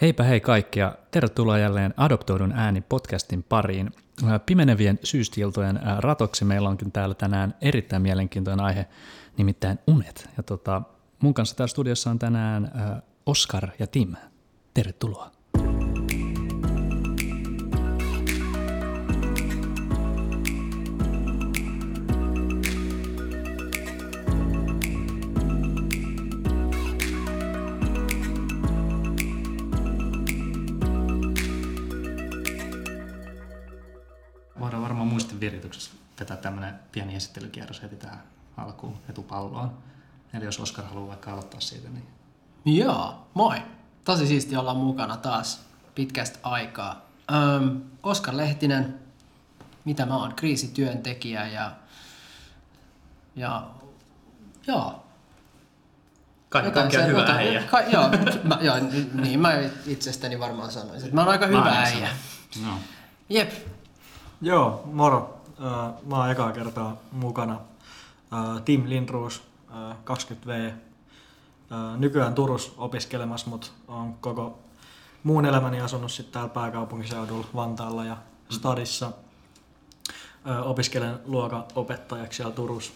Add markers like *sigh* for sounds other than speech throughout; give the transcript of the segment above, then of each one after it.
Heipä hei kaikki ja tervetuloa jälleen Adoptoidun ääni podcastin pariin. Pimenevien syystiltojen ratoksi meillä onkin täällä tänään erittäin mielenkiintoinen aihe, nimittäin unet. Ja tota, mun kanssa täällä studiossa on tänään Oskar ja Tim. Tervetuloa. Vetää tämmöinen pieni esittelykierros heti tähän alkuun etupalloon. Eli jos Oskar haluaa vaikka aloittaa siitä, niin... Joo, moi. Tosi siisti olla mukana taas pitkästä aikaa. Öm, Oskar Lehtinen, mitä mä oon, kriisityöntekijä ja, ja joo. Kaikki kaikkiaan hyvä jotain- äijä. Ka, joo, mä, joo, niin mä itsestäni varmaan sanoisin, että mä oon aika hyvä Mä en äijä. No. Jep, Joo, moro. Äh, Mä oon ekaa kertaa mukana. Äh, Tim Lindroos, äh, 20V. Äh, Nykyään Turus opiskelemassa, mutta on koko muun elämäni asunut sitten täällä pääkaupunkiseudulla Vantaalla ja Stadissa. Äh, Opiskelen luokanopettajaksi siellä Turus.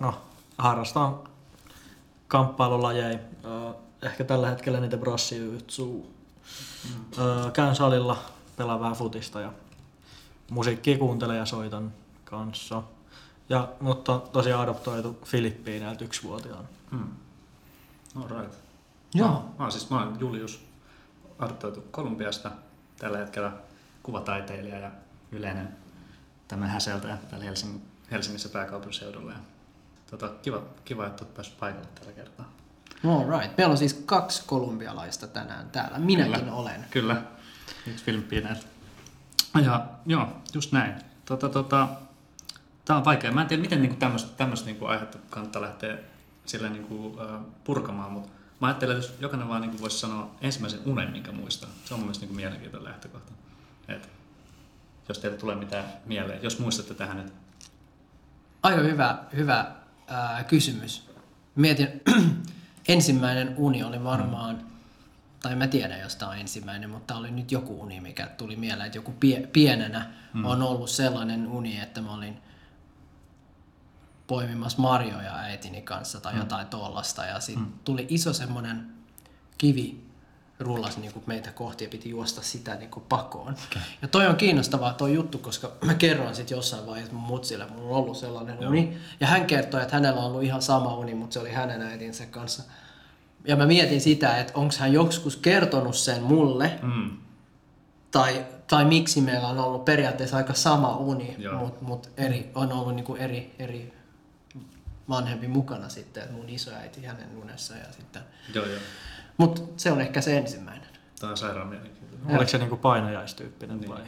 No, harrastan kamppailulajeja. Ehkä tällä hetkellä niitä brossijutsu. Käyn salilla, pelaan vähän futista ja musiikkia kuuntelen ja soitan kanssa. Ja, mutta tosiaan adoptoitu Filippiineiltä yksivuotiaana. Hmm. All right. Joo. Mä, mä, siis, mä oon Julius, adoptoitu Kolumbiasta, tällä hetkellä kuvataiteilija ja yleinen tämän häseltäjä täällä Helsing, Helsingissä pääkaupunkiseudulla. Ja, tota, kiva, kiva, että olet päässyt paikalle tällä kertaa. all right. Meillä on siis kaksi kolumbialaista tänään täällä. Minäkin Kyllä. olen. Kyllä, yksi Filippiineiltä. Ja joo, just näin. Tota, tota, Tämä on vaikea. Mä en tiedä, miten niinku tämmöistä niinku aihetta kannattaa lähteä sillä niinku, äh, purkamaan, mutta mä ajattelen, että jos jokainen vaan niinku voisi sanoa ensimmäisen unen, minkä muistaa. Se on mun mielestä niinku mielenkiintoinen lähtökohta. Et, jos teille tulee mitään mieleen, jos muistatte tähän nyt. Aika hyvä, hyvä ää, kysymys. Mietin, *clears throat* ensimmäinen uni oli varmaan, tai mä tiedän, jos tämä on ensimmäinen, mutta tämä oli nyt joku uni, mikä tuli mieleen, että joku pie, pienenä on ollut sellainen uni, että mä olin poimimassa marjoja äitini kanssa tai jotain tollasta, ja sitten tuli iso semmoinen kivi rullas niin kuin meitä kohti ja piti juosta sitä niin kuin pakoon. Okay. Ja toi on kiinnostavaa toi juttu, koska mä kerroin sitten jossain vaiheessa mun mutsille, mulla on ollut sellainen Joo. uni. Ja hän kertoi, että hänellä on ollut ihan sama uni, mutta se oli hänen äitinsä kanssa. Ja mä mietin sitä, että onko hän joskus kertonut sen mulle, Mm. tai, tai miksi meillä on ollut periaatteessa aika sama uni, mutta mut eri, on ollut niinku eri, eri vanhempi mukana sitten, että mun isoäiti hänen unessa ja sitten. Joo, joo. Mutta se on ehkä se ensimmäinen. Tämä on sairaan mielenkiintoinen. Oliko se niinku painajaistyyppinen Niin. vai?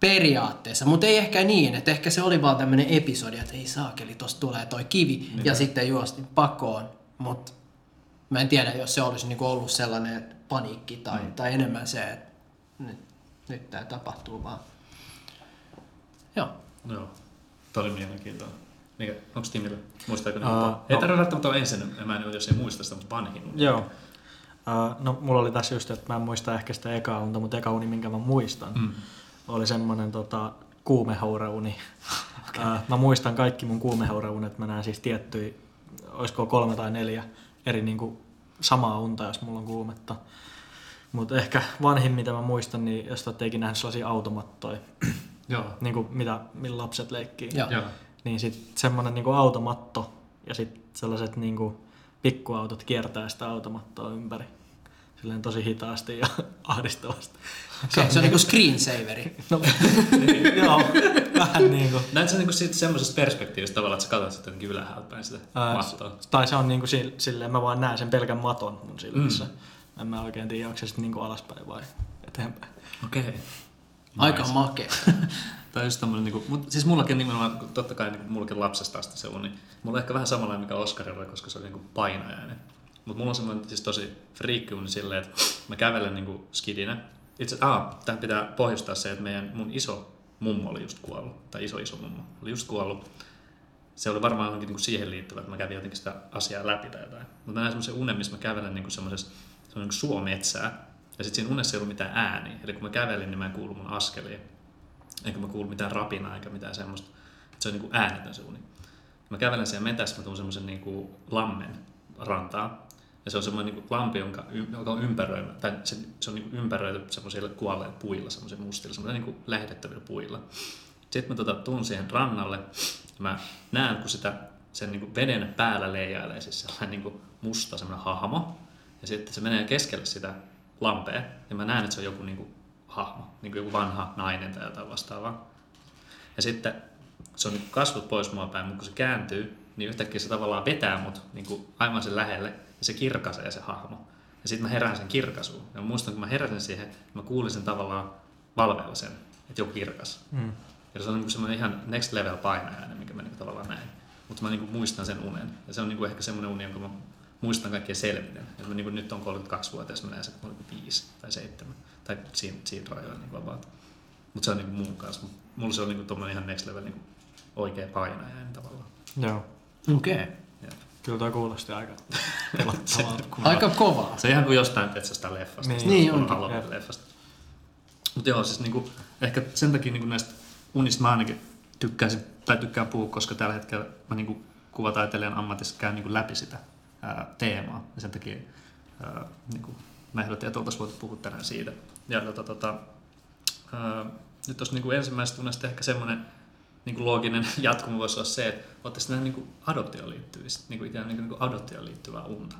Periaatteessa, mutta ei ehkä niin, että ehkä se oli vaan tämmöinen episodi, että ei saakeli, tosta tulee toi kivi Niin. ja sitten juostin pakoon, mutta mä en tiedä, jos se olisi niinku ollut sellainen paniikki tai, Mm. tai enemmän se, että nyt, nyt tämä tapahtuu vaan. Joo. Joo, toi oli mielenkiintoinen. Mikä, onko Timillä? Muistaako Aa, uh, Ei no. tarvitse välttämättä olla ensin, mä en jos ei muista sitä, mutta vanhin. Joo. Uh, no mulla oli tässä just, että mä en muista ehkä sitä ekaa unta, mutta eka uni, minkä mä muistan, Mm. oli semmonen tota, kuumehaureuni. *laughs* okay. uh, mä muistan kaikki mun kuumehaureunet, mä näen siis tiettyjä, olisiko kolme tai neljä eri niinku, samaa unta, jos mulla on kuumetta. Mutta ehkä vanhin, mitä mä muistan, niin jos te olette ikinä nähnyt sellaisia automattoja, *clears throat* Joo. niin kuin mitä, millä lapset leikkii. Joo. Joo. Niin sitten semmoinen niinku automatto ja sitten sellaiset niinku pikkuautot kiertää sitä automattoa ympäri. Silleen tosi hitaasti ja *laughs* ahdistavasti. Okay, se on niinku screensaveri. No, *laughs* joo, vähän niinku. Näet sä niinku siitä semmoisesta perspektiivistä tavallaan, että sä katsot sitä jotenkin ylhäältä päin sitä Ää, mattoa. tai se on niinku si- silleen, mä vaan näen sen pelkän maton mun silmissä. Mm. En mä oikein tiedä, onko se sitten niinku alaspäin vai eteenpäin. Okei. Okay. Aika makea. *laughs* Tai just tämmönen, niinku, mut, siis mullakin nimenomaan, totta kai niinku, mullakin lapsesta asti se uni. Mulla on ehkä vähän samanlainen mikä Oskarilla, koska se oli niinku painajainen. Mutta mulla on semmoinen siis tosi friikkiuni silleen, että mä kävelen niinku skidinä. Itse, aa, tähän pitää pohjustaa se, että meidän, mun iso mummo oli just kuollut, tai iso iso mummo oli just kuollut. Se oli varmaan johonkin niinku siihen liittyvä, että mä kävin jotenkin sitä asiaa läpi tai jotain. Mutta näin semmoisen unen, missä mä kävelen niinku semmoisessa, niin suometsää. Ja sitten siinä unessa ei ollut mitään ääniä. Eli kun mä kävelin, niin mä en kuulu mun askelia. Eikä mä kuulu mitään rapinaa eikä mitään semmoista. Että se on niin äänetön se uni. Mä kävelen siellä metässä, mä tuun semmoisen niin lammen rantaa. Ja se on semmoinen niin lampi, jonka, joka on ympäröimä, tai se, se on niin ympäröity semmoisilla kuolleilla puilla, semmoisilla mustilla, semmoisilla niin lähetettävillä puilla. Sitten mä tota, tuun siihen rannalle ja mä näen, kun sitä sen niin veden päällä leijailee siis sellainen niin kuin musta semmoinen hahmo. Ja sitten se menee keskelle sitä lampea ja mä näen, että se on joku niin kuin hahmo, niin kuin joku vanha nainen tai jotain vastaavaa. Ja sitten se on niin kasvut pois mua päin, mutta kun se kääntyy, niin yhtäkkiä se tavallaan vetää mut niin kuin aivan sen lähelle ja se kirkaisee se hahmo. Ja sitten mä herään sen kirkaisuun. Ja mä muistan, kun mä heräsin siihen, mä kuulin sen tavallaan valveilla sen, että joku kirkas. Mm. Ja se on niin semmoinen ihan next level painajainen, mikä mä niin tavallaan näin. Mutta mä niin muistan sen unen. Ja se on niin ehkä semmoinen uni, jonka mä muistan kaikkien selviden. Ja mä niin nyt on 32-vuotias, mä näen sen, kun 5 tai 7. Tai siinä, siinä rajoilla niin about. Mutta se on niin mun kanssa. Mulla se on niin ihan next level niin oikea painajainen tavallaan. Joo. Okei. Okay. Kyllä toi kuulosti aika *laughs* pelottavalta. Aika kovaa. Se on ihan kuin jostain Petsästä leffasta. Niin, niin on. leffasta. Mutta joo, siis niinku, ehkä sen takia niinku näistä unista mä ainakin tykkäisin, tai tykkään puhua, koska tällä hetkellä mä niinku kuvataiteilijan ammatissa käyn niinku läpi sitä ää, teemaa. Ja sen takia ää, niinku, mä ehdotin, että oltaisiin voitu puhua tänään siitä. Ja tota, tota, ää, nyt tuossa niinku ensimmäisestä unesta ehkä semmoinen niin kuin looginen *laughs* jatkumo voisi olla se, että olette sitten niin kuin adoptioon liittyvistä, niin kuin ikään niin kuin adoptioon liittyvää unta.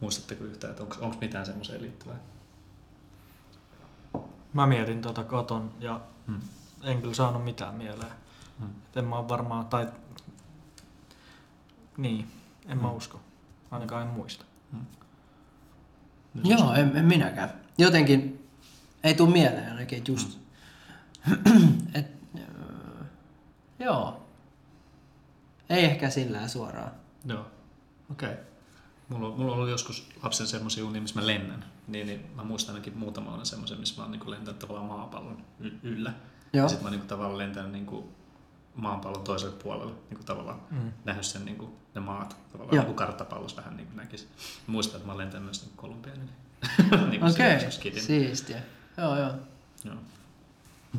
Muistatteko yhtään, että onko mitään semmoiseen liittyvää? Mä mietin tuota koton ja hmm. en kyllä saanut mitään mieleen. Hmm. en mä ole varmaan, tai niin, en hmm. mä usko. Ainakaan en muista. Hmm. Joo, en, en minäkään. Jotenkin ei tule mieleen ainakin just hmm *clears throat* Et, joo. Ei ehkä sillä suoraan. Joo, okei. Okay. Mulla, on, mulla on ollut joskus lapsen semmoisia unia, missä mä lennän. Niin, niin mä muistan ainakin muutaman semmoisen, missä mä oon niin lentänyt tavallaan maapallon y- yllä. Joo. Ja sit mä oon niin tavallaan lentänyt niin kuin maapallon toiselle puolelle, niin kuin tavallaan mm. nähnyt sen niin kuin, ne maat, tavallaan niin kuin karttapallossa vähän niin kuin näkisi. Muistan, että mä oon lentänyt myös niin Kolumbian yli. *laughs* niin Okei, okay. siistiä. Joo, joo. joo.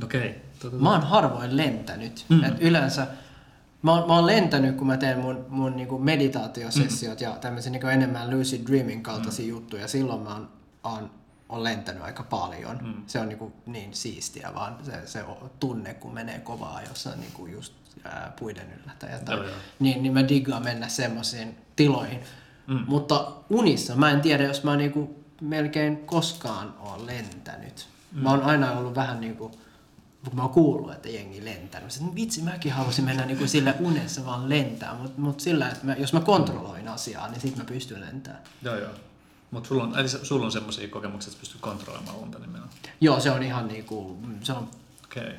Okei. Okay. Mä oon harvoin lentänyt. Mm. Et yleensä mä oon, mä oon lentänyt, kun mä teen mun, mun niinku meditaatiosessiot mm. ja tämmöisiä niinku enemmän lucid dreaming kaltaisia mm. juttuja. Silloin mä oon, oon, oon lentänyt aika paljon. Mm. Se on niinku niin siistiä vaan se, se tunne, kun menee kovaa jossain niinku just ää, puiden yllä tai jotain. Joo, joo. Niin, niin mä diggaan mennä semmoisiin tiloihin. Mm. Mutta unissa mä en tiedä, jos mä niinku melkein koskaan oon lentänyt. Mm. Mä oon aina ollut vähän niinku kun mä oon kuullut, että jengi lentänyt. Sitten vitsi, mäkin halusin mennä niin kuin sille unessa vaan lentää, mutta mut sillä, että mä, jos mä kontrolloin asiaa, niin sitten mä pystyn lentämään. Joo, joo. Mutta sulla on, eli sulla on semmoisia kokemuksia, että pystyt kontrolloimaan unta nimenomaan? Joo, se on ihan niinku, se on... Okay.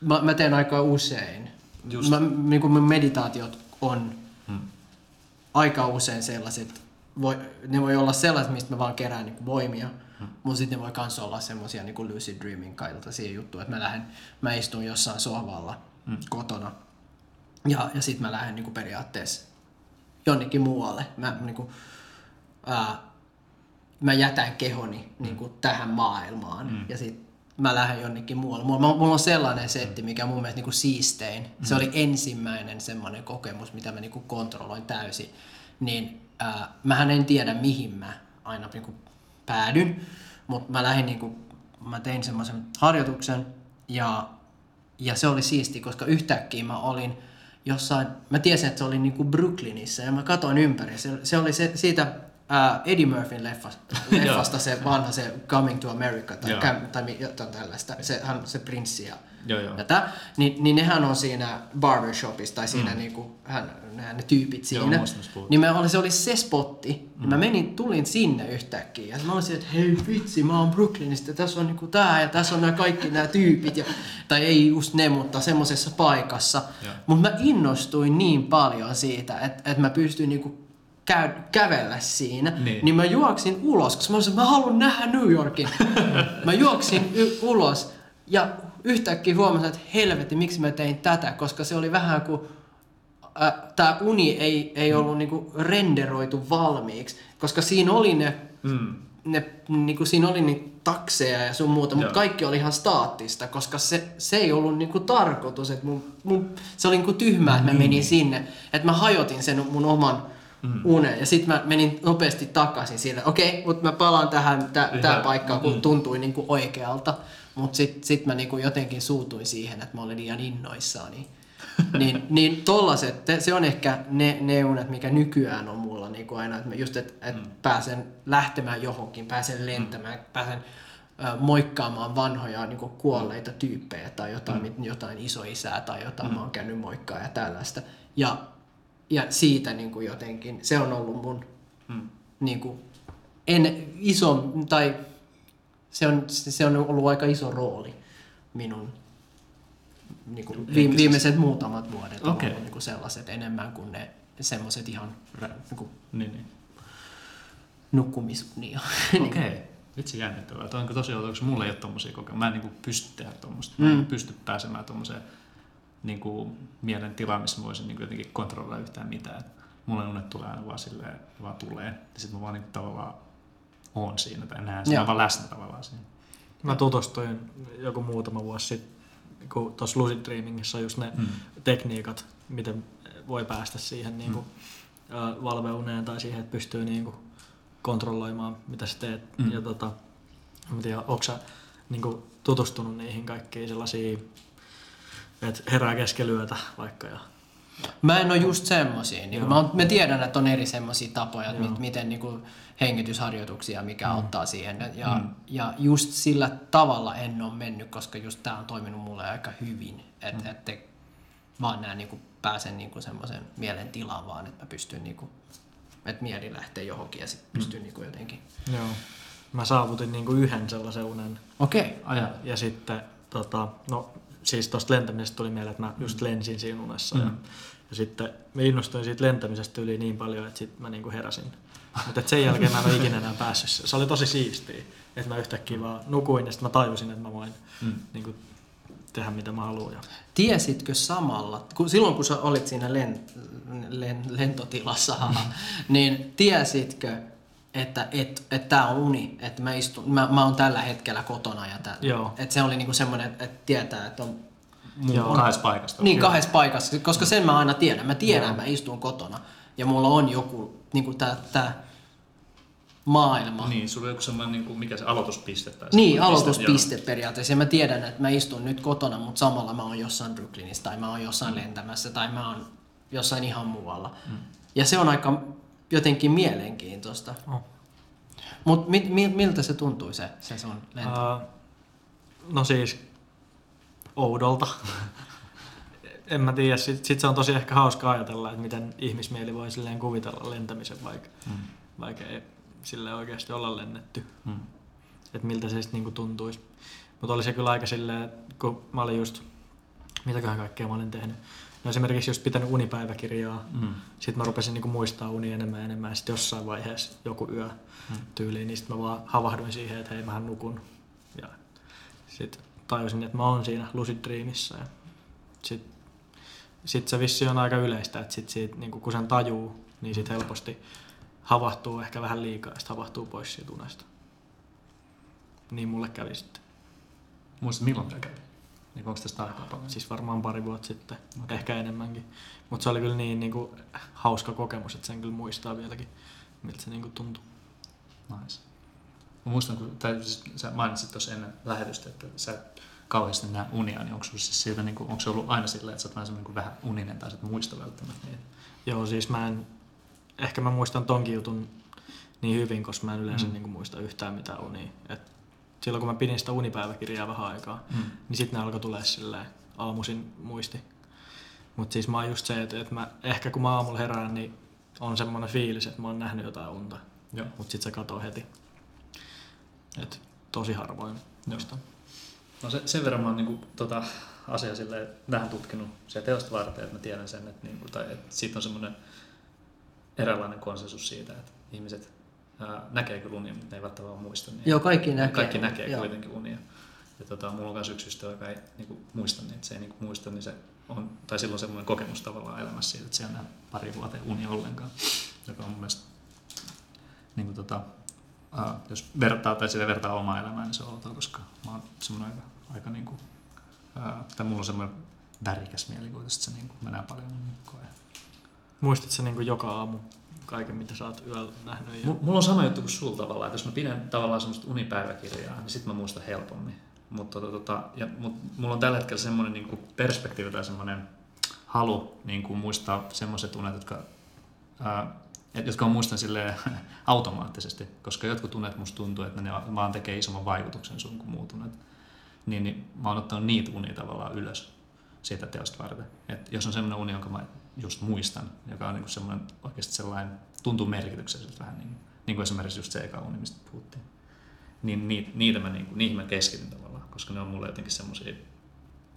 Mä, mä teen aika usein. Just. Mä, niin kuin meditaatiot on hmm. aika usein sellaiset, voi, ne voi olla sellaiset, mistä mä vaan kerään niin voimia. Hmm. Mutta sitten ne voi myös olla semmoisia niin lucid dreaming kaltaisia juttuja, että mä lähden, mä istun jossain sohvalla hmm. kotona ja, ja sitten mä lähden niin periaatteessa jonnekin muualle. Mä, niin kuin, ää, mä jätän kehoni niin kuin tähän maailmaan mm. ja sitten mä lähden jonnekin muualle. Mulla, mulla on sellainen setti, mikä mun mielestä niin kuin siistein. Mm. Se oli ensimmäinen semmoinen kokemus, mitä mä niin kuin kontrolloin täysin. Niin ää, mähän en tiedä, mihin mä aina niin kuin päädyn, mutta mä lähdin niinku, mä tein semmoisen harjoituksen ja, ja se oli siisti, koska yhtäkkiä mä olin jossain, mä tiesin, että se oli niinku Brooklynissa ja mä katsoin ympäri. Se, se oli se, siitä uh, Eddie Murphyn leffasta, *laughs* leffasta se vanha se Coming to America tai, cam, tai jotain tällaista, se, hän, se prinssi ja joo, joo. tätä, niin, niin nehän on siinä barbershopissa tai siinä mm. niinku, hän, ne, ne tyypit siinä. Joo, niin mä oli, se oli se spotti. Mm. Mä menin, tulin sinne yhtäkkiä ja mä olisin, että hei vitsi, mä oon Brooklynista, tässä on niinku tää ja tässä on nämä kaikki nämä tyypit. Ja, tai ei just ne, mutta semmoisessa paikassa. Mutta mä innostuin niin paljon siitä, että, että mä pystyin niinku käy, kävellä siinä, niin. niin mä juoksin ulos, koska mä olisin, mä haluan nähdä New Yorkin. *laughs* mä juoksin y- ulos ja yhtäkkiä huomasin, että helvetti, miksi mä tein tätä, koska se oli vähän kuin tämä uni ei, ei ollut niinku renderoitu valmiiksi, koska siinä oli ne, Mm. ne niinku, siinä oli niitä takseja ja sun muuta, mutta kaikki oli ihan staattista, koska se, se ei ollut niinku tarkoitus, että mun, mun, se oli niinku tyhmää, että mä menin sinne, että mä hajotin sen mun oman mm. unen ja sitten mä menin nopeasti takaisin siitä, okei, mutta mä palaan tähän tä, tää Ihan- paikkaan, kun tuntui niinku oikealta, mutta sitten sit mä niinku jotenkin suutuin siihen, että mä olin liian innoissani. *laughs* niin, niin tollaset, te- se on ehkä ne, ne unet, mikä nykyään on mulla niinku aina, että just, että et mm. pääsen lähtemään johonkin, pääsen lentämään, mm. pääsen ö, moikkaamaan vanhoja niinku kuolleita tyyppejä tai jotain, mm. jotain isoisää tai jotain, mm. mä oon käynyt moikkaa ja tällaista. Ja, ja siitä niinku jotenkin, se on ollut mun Mm. niinku, en iso, tai se on, se on ollut aika iso rooli minun niinku, viime, viimeiset muutamat vuodet on Okei. ollut niinku sellaiset enemmän kuin ne semmoiset ihan rä- niinku, Niin, niin. nukkumisunia. *laughs* Okei. Okay. Vitsi jännittävää. Toi onko tosiaan, onko mulla ei ole tommosia kokemuksia. Mä en niinku pysty tehdä tommosta. Mä en Mm. pysty pääsemään tommoseen niinku mielen tilaan, missä mä voisin niinku jotenkin kontrolloida yhtään mitään. Mulle unet tulee aina vaan silleen, vaan tulee. Ja sit mä vaan niinku tavallaan oon siinä tai näen sen. Mä oon vaan läsnä tavallaan siinä. Mä tutustuin joku muutama vuosi sitten, kun tuossa Lucid Dreamingissa on just ne Mm. tekniikat, miten voi päästä siihen niin kuin, mm. valveuneen tai siihen, että pystyy niin kuin, kontrolloimaan, mitä sä teet. Mm. Ja tota, en tiedä, onko sä niin kuin, tutustunut niihin kaikkiin sellaisiin, että herää keskellä yötä vaikka ja Mä en ole just semmosia. Niin mä, mä tiedän, että on eri semmosia tapoja, että mit, miten niin hengitysharjoituksia, mikä mm. auttaa siihen. Ja, Mm. mm. ja just sillä tavalla en ole mennyt, koska just tää on toiminut mulle aika hyvin. Että mm. et te vaan näin niin pääsen niin semmoisen mielen tilaan vaan, että mä pystyn niin kuin, että mieli lähtee johonkin ja sitten pystyn niin jotenkin. Joo. Mä saavutin niin kuin yhden sellaisen unen Okei. Okay. Aja. Ja sitten, tota, no siis tuosta lentämisestä tuli mieleen, että mä just lensin siinä unessa. Mm. Ja, Mm. ja sitten mä innostuin siitä lentämisestä yli niin paljon, että sitten mä niinku heräsin. Mutta sen jälkeen mä en ole ikinä enää päässyt. Se oli tosi siistiä, että mä yhtäkkiä vaan nukuin ja sitten mä tajusin, että mä voin Mm. niinku, tehdä mitä mä haluan. Ja... Tiesitkö samalla, kun silloin kun sä olit siinä len, len, lentotilassa, haha, niin tiesitkö, että et, et tää on uni, että mä, istun, mä, mä oon tällä hetkellä kotona ja tää, Joo. että se oli niinku semmoinen, että tietää, että on Joo. Kahdessa paikasta. niin kahdessa paikassa, koska sen mä aina tiedän. Mä tiedän, että mä istun kotona ja mulla on joku niinku tää, tää maailma. Niin, sulla on joku semmoinen, niin kuin, mikä se aloituspiste tai Niin, aloituspiste periaatteessa. Ja mä tiedän, että mä istun nyt kotona, mutta samalla mä oon jossain Brooklynissa tai mä oon jossain lentämässä tai mä oon jossain ihan muualla. Mm. Ja se on aika jotenkin mielenkiintoista. Oh. Mutta mi, mi, miltä se tuntui se, se sun lento? Uh, no siis oudolta. *laughs* en mä tiedä, sit, sit se on tosi ehkä hauska ajatella, että miten ihmismieli voi silleen kuvitella lentämisen, vaikka, Mm. vaikka ei sille oikeasti olla lennetty. Mm. että miltä se sitten niinku tuntuisi. Mutta oli se kyllä aika silleen, että kun mä olin just, mitäköhän kaikkea mä olin tehnyt. No esimerkiksi just pitänyt unipäiväkirjaa, Mm. sitten mä rupesin niinku muistaa unia enemmän ja enemmän, sitten jossain vaiheessa joku yö Mm. tyyliin, niin sitten mä vaan havahduin siihen, että hei mähän nukun. Ja sitten tajusin, että mä oon siinä Lucid Dreamissa. Ja sitten sit se vissi on aika yleistä, että sit siitä, niinku, kun sen tajuu, niin sit helposti havahtuu ehkä vähän liikaa ja havahtuu pois siitä unesta. Niin mulle kävi sitten. Muista milloin tämä kävi? Niin onko tästä aikaa paljon? Siis varmaan pari vuotta sitten, okay. ehkä enemmänkin. Mutta se oli kyllä niin, niin kuin, hauska kokemus, että sen kyllä muistaa vieläkin, miltä se niin kuin tuntui. Nice. Mä muistan, kun tai siis sä mainitsit tuossa ennen lähetystä, että sä et kauheasti näe unia, niin onko siis siitä, niin kuin, onko se ollut aina silleen, että sä oot vähän, semmoinen kuin vähän uninen tai sä et muista välttämättä niitä? Joo, siis mä en, ehkä mä muistan tonkin jutun niin hyvin, koska mä en yleensä mm. niin kuin muista yhtään mitään unia. Et silloin kun mä pidin sitä unipäiväkirjaa vähän aikaa, Mm. niin sitten ne alkoi tulee silleen aamuisin muisti. Mutta siis mä oon just se, että, että mä, ehkä kun mä aamulla herään, niin on semmoinen fiilis, että mä oon nähnyt jotain unta. Joo. Mutta sitten se katoo heti. Et tosi harvoin muistan. No se, sen verran mä oon niin tota, asia silleen, vähän tutkinut se teosta varten, että mä tiedän sen, että, niin kuin, tai, että siitä on semmoinen eräänlainen konsensus siitä, että ihmiset näkee kyllä unia, mutta ne ei välttämättä muista niitä. Joo, kaikki näkee. Kaikki näkee Joo. kuitenkin unia. Ja tota, mulla on myös yksi ystävä, joka ei niin kuin, muista niitä, se ei niin kuin, muista, niin se on, tai silloin semmoinen kokemus tavallaan elämässä siitä, että siellä on pari vuoteen uni ollenkaan, joka on mun mielestä, niin kuin tota, ää, jos vertaa tai sille vertaa omaa elämää, niin se on outoa, koska mä oon semmoinen aika, aika niin kuin, ää, tai mulla on semmoinen värikäs mielikuva, että se niin kuin, mä näen paljon unikkoa. Muistit sä niin joka aamu kaiken, mitä sä oot yöllä nähnyt? Ja... M- mulla on sama juttu kuin sulla tavallaan, että jos mä pidän tavallaan semmoista unipäiväkirjaa, niin sit mä muistan helpommin. Mutta tota, tota, ja, mut, mulla on tällä hetkellä semmoinen niin perspektiivi tai semmoinen halu niin kuin muistaa semmoiset unet, jotka, ää, jotka on muistan sille *laughs* automaattisesti, koska jotkut unet musta tuntuu, että ne vaan tekee isomman vaikutuksen sun kuin muut unet. Niin, niin mä oon ottanut niitä unia tavallaan ylös siitä teosta varten. Et jos on semmoinen uni, jonka mä just muistan, joka on niin kuin semmoinen oikeasti sellainen, tuntuu merkitykselliseltä vähän niin, niin kuin esimerkiksi just se eka uni, mistä puhuttiin. Niin niitä, niitä mä, niin kuin, niihin mä keskityn tavallaan, koska ne on mulle jotenkin semmoisia,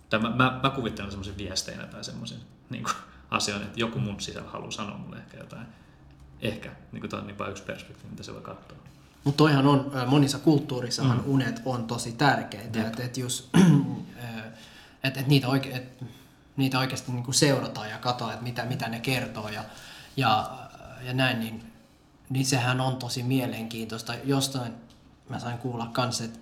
tai mä, mä, mä kuvittelen semmoisia viesteinä tai semmoisia niin asioita, että joku mun sisällä haluaa sanoa mulle ehkä jotain. Ehkä, niin kuin toi on niin yksi perspektiivi, mitä se voi katsoa. Mutta toihan on, monissa kulttuurissahan mm. unet on tosi tärkeitä, että et jos, *clears throat* et, et niitä, oike, et, niitä oikeasti niin kuin seurataan ja katsoa, että mitä, mitä ne kertoo ja, ja, ja näin, niin, niin sehän on tosi mielenkiintoista. Jostain mä sain kuulla kanssa, että,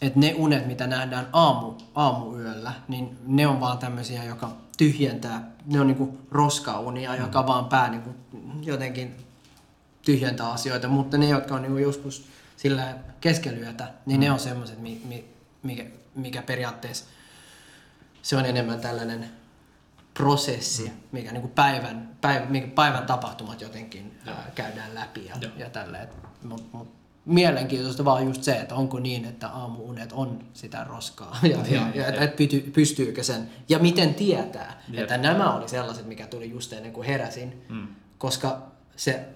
että ne unet, mitä nähdään aamu, aamuyöllä, niin ne on vaan tämmöisiä, joka tyhjentää, ne on niinku roskaunia, mm. joka vaan pää niinku jotenkin tyhjentää asioita, mutta ne, jotka on niinku joskus sillä keskelyötä, niin mm. ne on semmoiset, mikä, mikä periaatteessa se on enemmän tällainen prosessi, mm. mikä niin kuin päivän, päivän, mikä päivän tapahtumat jotenkin ää, käydään läpi ja, ja tälleen. Mut, mut, mielenkiintoista vaan just se, että onko niin, että aamuunet on sitä roskaa *laughs* ja, ja, ja, ja että pystyykö sen ja miten tietää, Jep. että nämä oli sellaiset, mikä tuli just ennen kuin heräsin, mm. koska se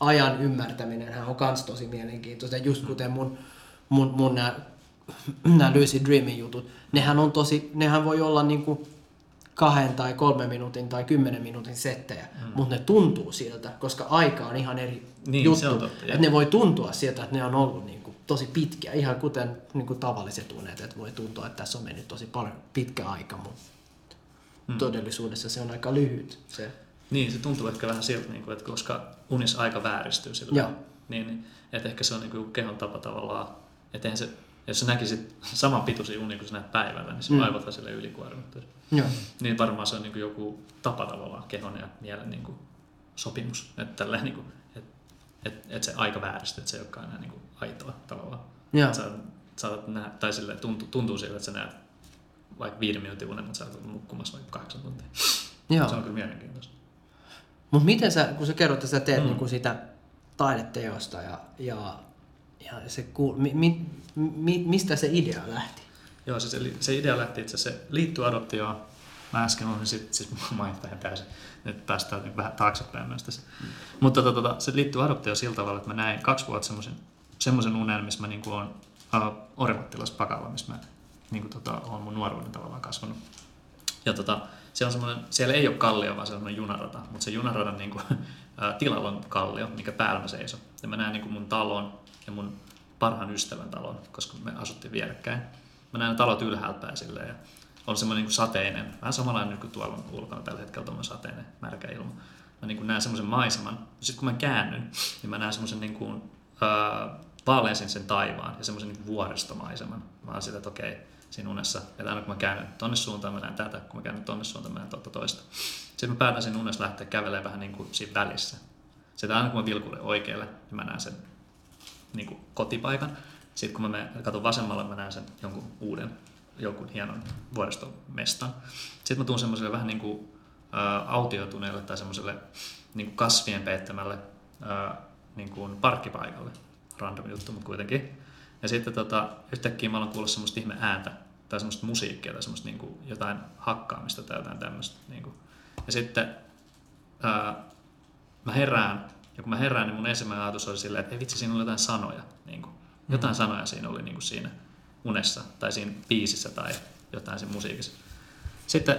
ajan ymmärtäminen on myös tosi mielenkiintoista, just mm. kuten mun, mun, mun nämä nämä Lucid Dreamin jutut, nehän on tosi, nehän voi olla niinku kahden tai kolmen minuutin tai kymmenen minuutin settejä, mm. mutta ne tuntuu siltä, koska aika on ihan eri niin, juttu. On totta, että ne voi tuntua sieltä, että ne on ollut niinku tosi pitkiä, ihan kuten niinku tavalliset unet, että voi tuntua, että tässä on mennyt tosi paljon pitkä aika, mutta mm. todellisuudessa se on aika lyhyt. Se. Niin, se tuntuu ehkä vähän siltä, niinku, että koska unissa aika vääristyy sillä niin, niin, että ehkä se on niinku kehon tapa tavallaan, että se jos sä näkisit saman pituisia unia kuin sä näet päivällä, niin se mm. aivot sille ylikuormittuisi. Joo. Niin varmaan se on niin kuin joku tapa tavallaan kehon ja mielen niin kuin sopimus. Että tälleen, niin kuin, et, et, et se aika vääristyy, että se ei olekaan enää niin kuin aitoa tavallaan. Joo. Sä, saatat nähdä, tai sille tuntuu, tuntuu siltä, että sä näet vaikka viiden minuutin unen, mutta sä olet nukkumassa vaikka kahdeksan tuntia. Joo. Se on kyllä mielenkiintoista. Mutta miten sä, kun sä kerrot, että sä teet mm. niin sitä taideteosta ja, ja ja se, mi, mi, mi, mistä se idea lähti? Joo, se, se idea lähti itse se liittyy adoptioon. Mä äsken olin sit, siis mainittain *laughs* täysin, että päästään nyt vähän taaksepäin myös tässä. Mm. Mutta tota, tota, se liittyy adoptioon sillä tavalla, että mä näin kaksi vuotta semmoisen, semmoisen unen, missä mä niin kuin olen uh, Orimattilas Pakalla, missä mä niin kuin, tota, olen mun nuoruuden tavallaan kasvanut. Ja tota, siellä, on siellä ei ole kallio, vaan se on junarata, mutta se junaradan *laughs* niin kuin, uh, tilalla on kallio, mikä päällä mä seison. Ja mä näen niin kuin mun talon ja mun parhaan ystävän talon, koska me asuttiin vierekkäin. Mä näen talot ylhäältä päin silleen, ja on semmoinen niin sateinen, vähän samanlainen kuin tuolla on ulkona tällä hetkellä tuommoinen sateinen, märkä ilma. Mä niin kuin näen semmoisen maiseman, ja sitten kun mä käännyn, niin mä näen semmoisen niin kuin, äh, sen taivaan ja semmoisen niin vuoristomaiseman. Mä oon sitä, että okei, siinä unessa, että aina kun mä käännyn tonne suuntaan, mä näen tätä, kun mä käännyn tonne suuntaan, mä näen totta toista. Sitten mä päätän siinä unessa lähteä kävelemään vähän niin kuin siinä välissä. Sitten aina kun mä vilkulen oikealle, niin mä näen sen niin kuin kotipaikan. Sitten kun mä katson vasemmalle, mä näen sen jonkun uuden, jonkun hienon vuoristomestan. Sitten mä tuun semmoiselle vähän niin kuin, ä, autioituneelle tai semmoiselle niin kuin kasvien peittämälle ä, niin kuin parkkipaikalle. Random juttu, mutta kuitenkin. Ja sitten tota, yhtäkkiä mä alan kuulla semmoista ihme ääntä tai semmoista musiikkia tai semmoista niin kuin jotain hakkaamista tai jotain tämmöistä. Niin kuin. Ja sitten ää, mä herään ja kun mä herään, niin mun ensimmäinen ajatus oli silleen, että ei vitsi, siinä oli jotain sanoja. Niin kuin, jotain mm. sanoja siinä oli niin kuin siinä unessa tai siinä biisissä tai jotain siinä musiikissa. Sitten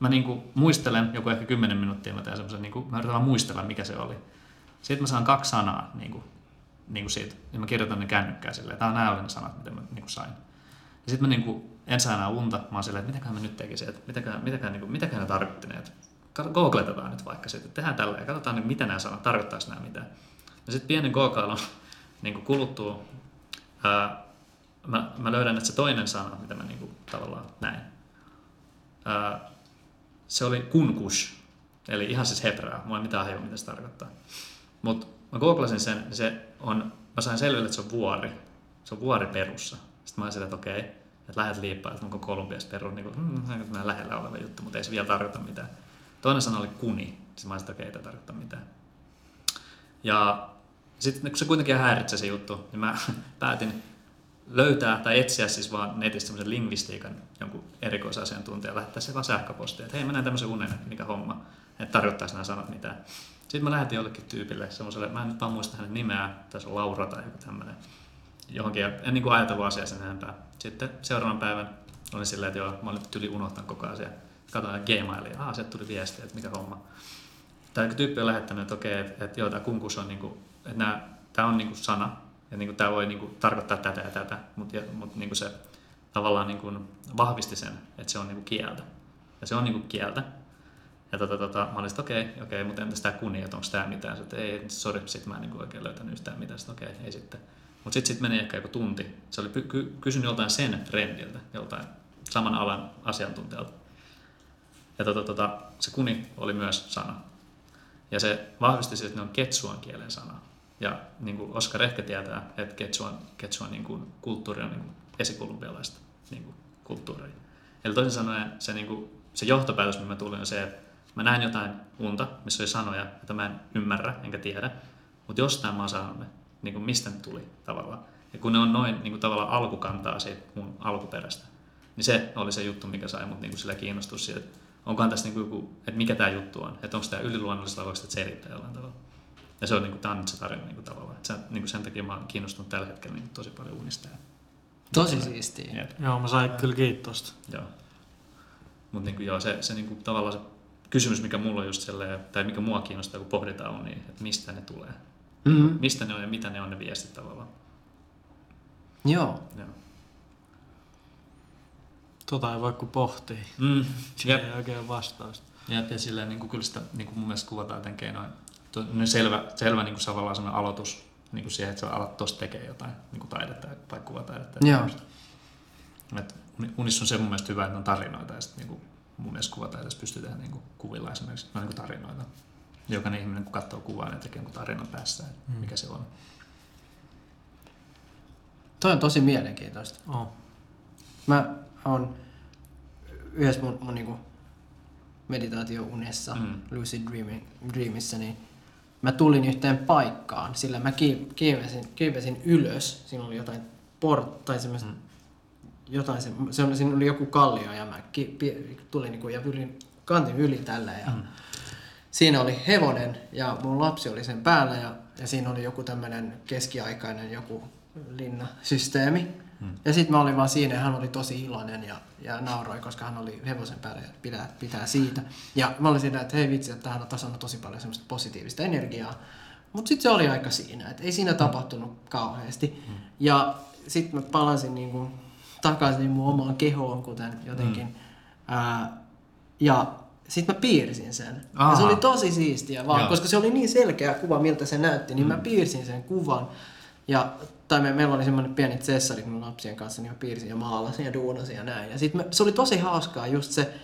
mä niin kuin muistelen, joku ehkä 10 minuuttia mä teen semmoisen, niin kuin, mä yritän muistella mikä se oli. Sitten mä saan kaksi sanaa niin kuin, niin kuin siitä, ja mä kirjoitan ne kännykkään silleen, tämä on nämä oli ne sanat, mitä mä niin kuin sain. Ja sitten mä niin kuin, en saa enää unta. Mä oon silleen, että mitäköhän mä nyt tekisin, että mitäköhän, mitäköhän, niin kuin, mitäköhän ne tarkoitti ne, että googletetaan nyt vaikka sitten, tehdään tällä ja katsotaan, niin mitä nämä sanat, tarkoittaako nämä mitään. Ja sitten pienen googailun *laughs* niin kuin kuluttua, ää, mä, mä löydän, että se toinen sana, mitä mä niin kuin, tavallaan näin, ää, se oli kunkush, eli ihan siis hebraa, mulla ei mitään hajua, mitä se tarkoittaa. Mutta mä googlasin sen, niin se on, mä sain selville, että se on vuori. Se on vuori Perussa. Sitten mä olin että okei, että lähdet liippaa, että onko Kolumbias Peru, niin kuin, mm, lähellä oleva juttu, mutta ei se vielä tarkoita mitään. Toinen sana oli kuni, siis mä että okei, ei tarkoita mitään. Ja sitten kun se kuitenkin häiritsee se juttu, niin mä *laughs* päätin löytää tai etsiä siis vaan netistä semmoisen lingvistiikan jonkun erikoisasiantuntijan, lähettää se vaan sähköpostia, että hei mä näen tämmöisen unen, mikä homma, että tarkoittaisi nämä sanat mitään. Sitten mä lähetin jollekin tyypille semmoiselle, mä en nyt vaan muista hänen nimeä, tässä on Laura tai joku tämmöinen, johonkin, en niin kuin ajatellut asiaa sen enempää. Sitten seuraavan päivän olin silleen, että joo, mä olin tyli unohtanut koko asia. Katoin Gmailia, ah, sieltä tuli viesti, että mikä homma. Tämä tyyppi on lähettänyt, että okei, että, että joo, tämä kunkus on, niin kuin, että nämä, tämä on niin kuin sana, ja niin kuin, tämä voi niin kuin, tarkoittaa tätä ja tätä, mutta, mutta niin kuin se tavallaan niin kuin, vahvisti sen, että se on niin kuin, kieltä. Ja se on niin kuin, kieltä. Ja tota, tota, mä olin okei, okei, okei, mutta entäs tämä kuni, että onko tämä mitään? Sitten ei, sori, sit mä en niin kuin, oikein löytänyt yhtään mitään. Sitten okei, ei sitten. Mutta sitten sit meni ehkä joku tunti. Se oli ky- kysynyt joltain sen trendiltä, joltain saman alan asiantuntijalta. Ja tota, tota, se kuni oli myös sana. Ja se vahvisti että ne on ketsuan kielen sana. Ja niin kuin Oskar ehkä tietää, että ketsuan, ketsuan niin kuin, kulttuuri on niin kuin esikolumbialaista niin kuin, kulttuuria. Eli toisin sanoen se, niin kuin, se johtopäätös, mihin mä tulin, on se, että mä näen jotain unta, missä oli sanoja, että mä en ymmärrä enkä tiedä, mutta jostain mä oon ne, niin kuin mistä ne tuli tavallaan. Ja kun ne on noin niin kuin tavallaan alkukantaa siitä mun alkuperäistä, niin se oli se juttu, mikä sai mut niin kuin sillä kiinnostua siitä, että onkohan tässä niin kuin joku, että mikä tämä juttu on, että onko tämä yliluonnollista vai voiko sitä selittää jollain tavalla. Ja se on, niin kuin, tämä on nyt se tarina niin kuin, tavallaan. Että sen, niin kuin sen takia mä oon kiinnostunut tällä hetkellä niin kuin, tosi paljon unista. Ja, tosi siistiä. Jep. Joo, mä sain kyllä kiitosta. Joo. Mutta niin kuin, joo, se, se niin kuin, tavallaan se kysymys, mikä mulla on just sellainen, tai mikä mua kiinnostaa, kun pohditaan on, niin, että mistä ne tulee. Mm-hmm. Mistä ne on ja mitä ne on ne viestit tavallaan. Joo. Joo. Tota ei voi kuin pohtia. Mm. Siinä ei oikein vastausta. Jep, ja silleen niin kuin, kyllä sitä niin kuin mun mielestä kuvataan tämän keinoin. No selvä, selvä niin kuin tavallaan aloitus niin kuin siihen, että sä alat tuossa tekee jotain niin kuin taidetta tai kuvataidetta. Joo. Et unissa on se mun mielestä hyvä, että on tarinoita ja sitten niin kuin mun mielestä kuvataiteessa pystytään niin kuin kuvilla esimerkiksi no, niin kuin tarinoita. Jokainen ihminen kun katsoo kuvaa, niin tekee jonkun tarinan päässä, mm. mikä se on. Toi on tosi mielenkiintoista. Oh. Mä oon yhdessä mun, mun niinku meditaatio-unessa, mm. lucid dreaming, dreamissa, niin mä tulin yhteen paikkaan, sillä mä kiivesin, kiivesin ylös. Siinä oli jotain port, tai semmoista, mm. jotain, se, se oli, siinä oli joku kallio ja mä ki, pi, tulin niinku, ja ylin, kantin yli tällä ja mm. siinä oli hevonen ja mun lapsi oli sen päällä ja, ja siinä oli joku tämmöinen keskiaikainen joku linnasysteemi. Hmm. Ja sitten mä olin vaan siinä ja hän oli tosi iloinen ja, ja nauroi, koska hän oli hevosen päällä ja pitää, pitää siitä. Ja mä olin siinä, että hei vitsi, että hän on tasannut tosi paljon semmoista positiivista energiaa. Mutta sitten se oli aika siinä, että ei siinä tapahtunut kauheasti. Hmm. Ja sitten mä palasin niinku takaisin mun omaan kehoon, kuten jotenkin. Hmm. Ää, ja sitten mä piirsin sen. Ja se oli tosi siistiä vaan, koska se oli niin selkeä kuva, miltä se näytti, niin hmm. mä piirsin sen kuvan. Ja tai me, meillä oli semmoinen pieni tsessari mun lapsien kanssa, niin mä piirsin ja maalasin ja duunasin ja näin. Ja sit me, se oli tosi hauskaa just se,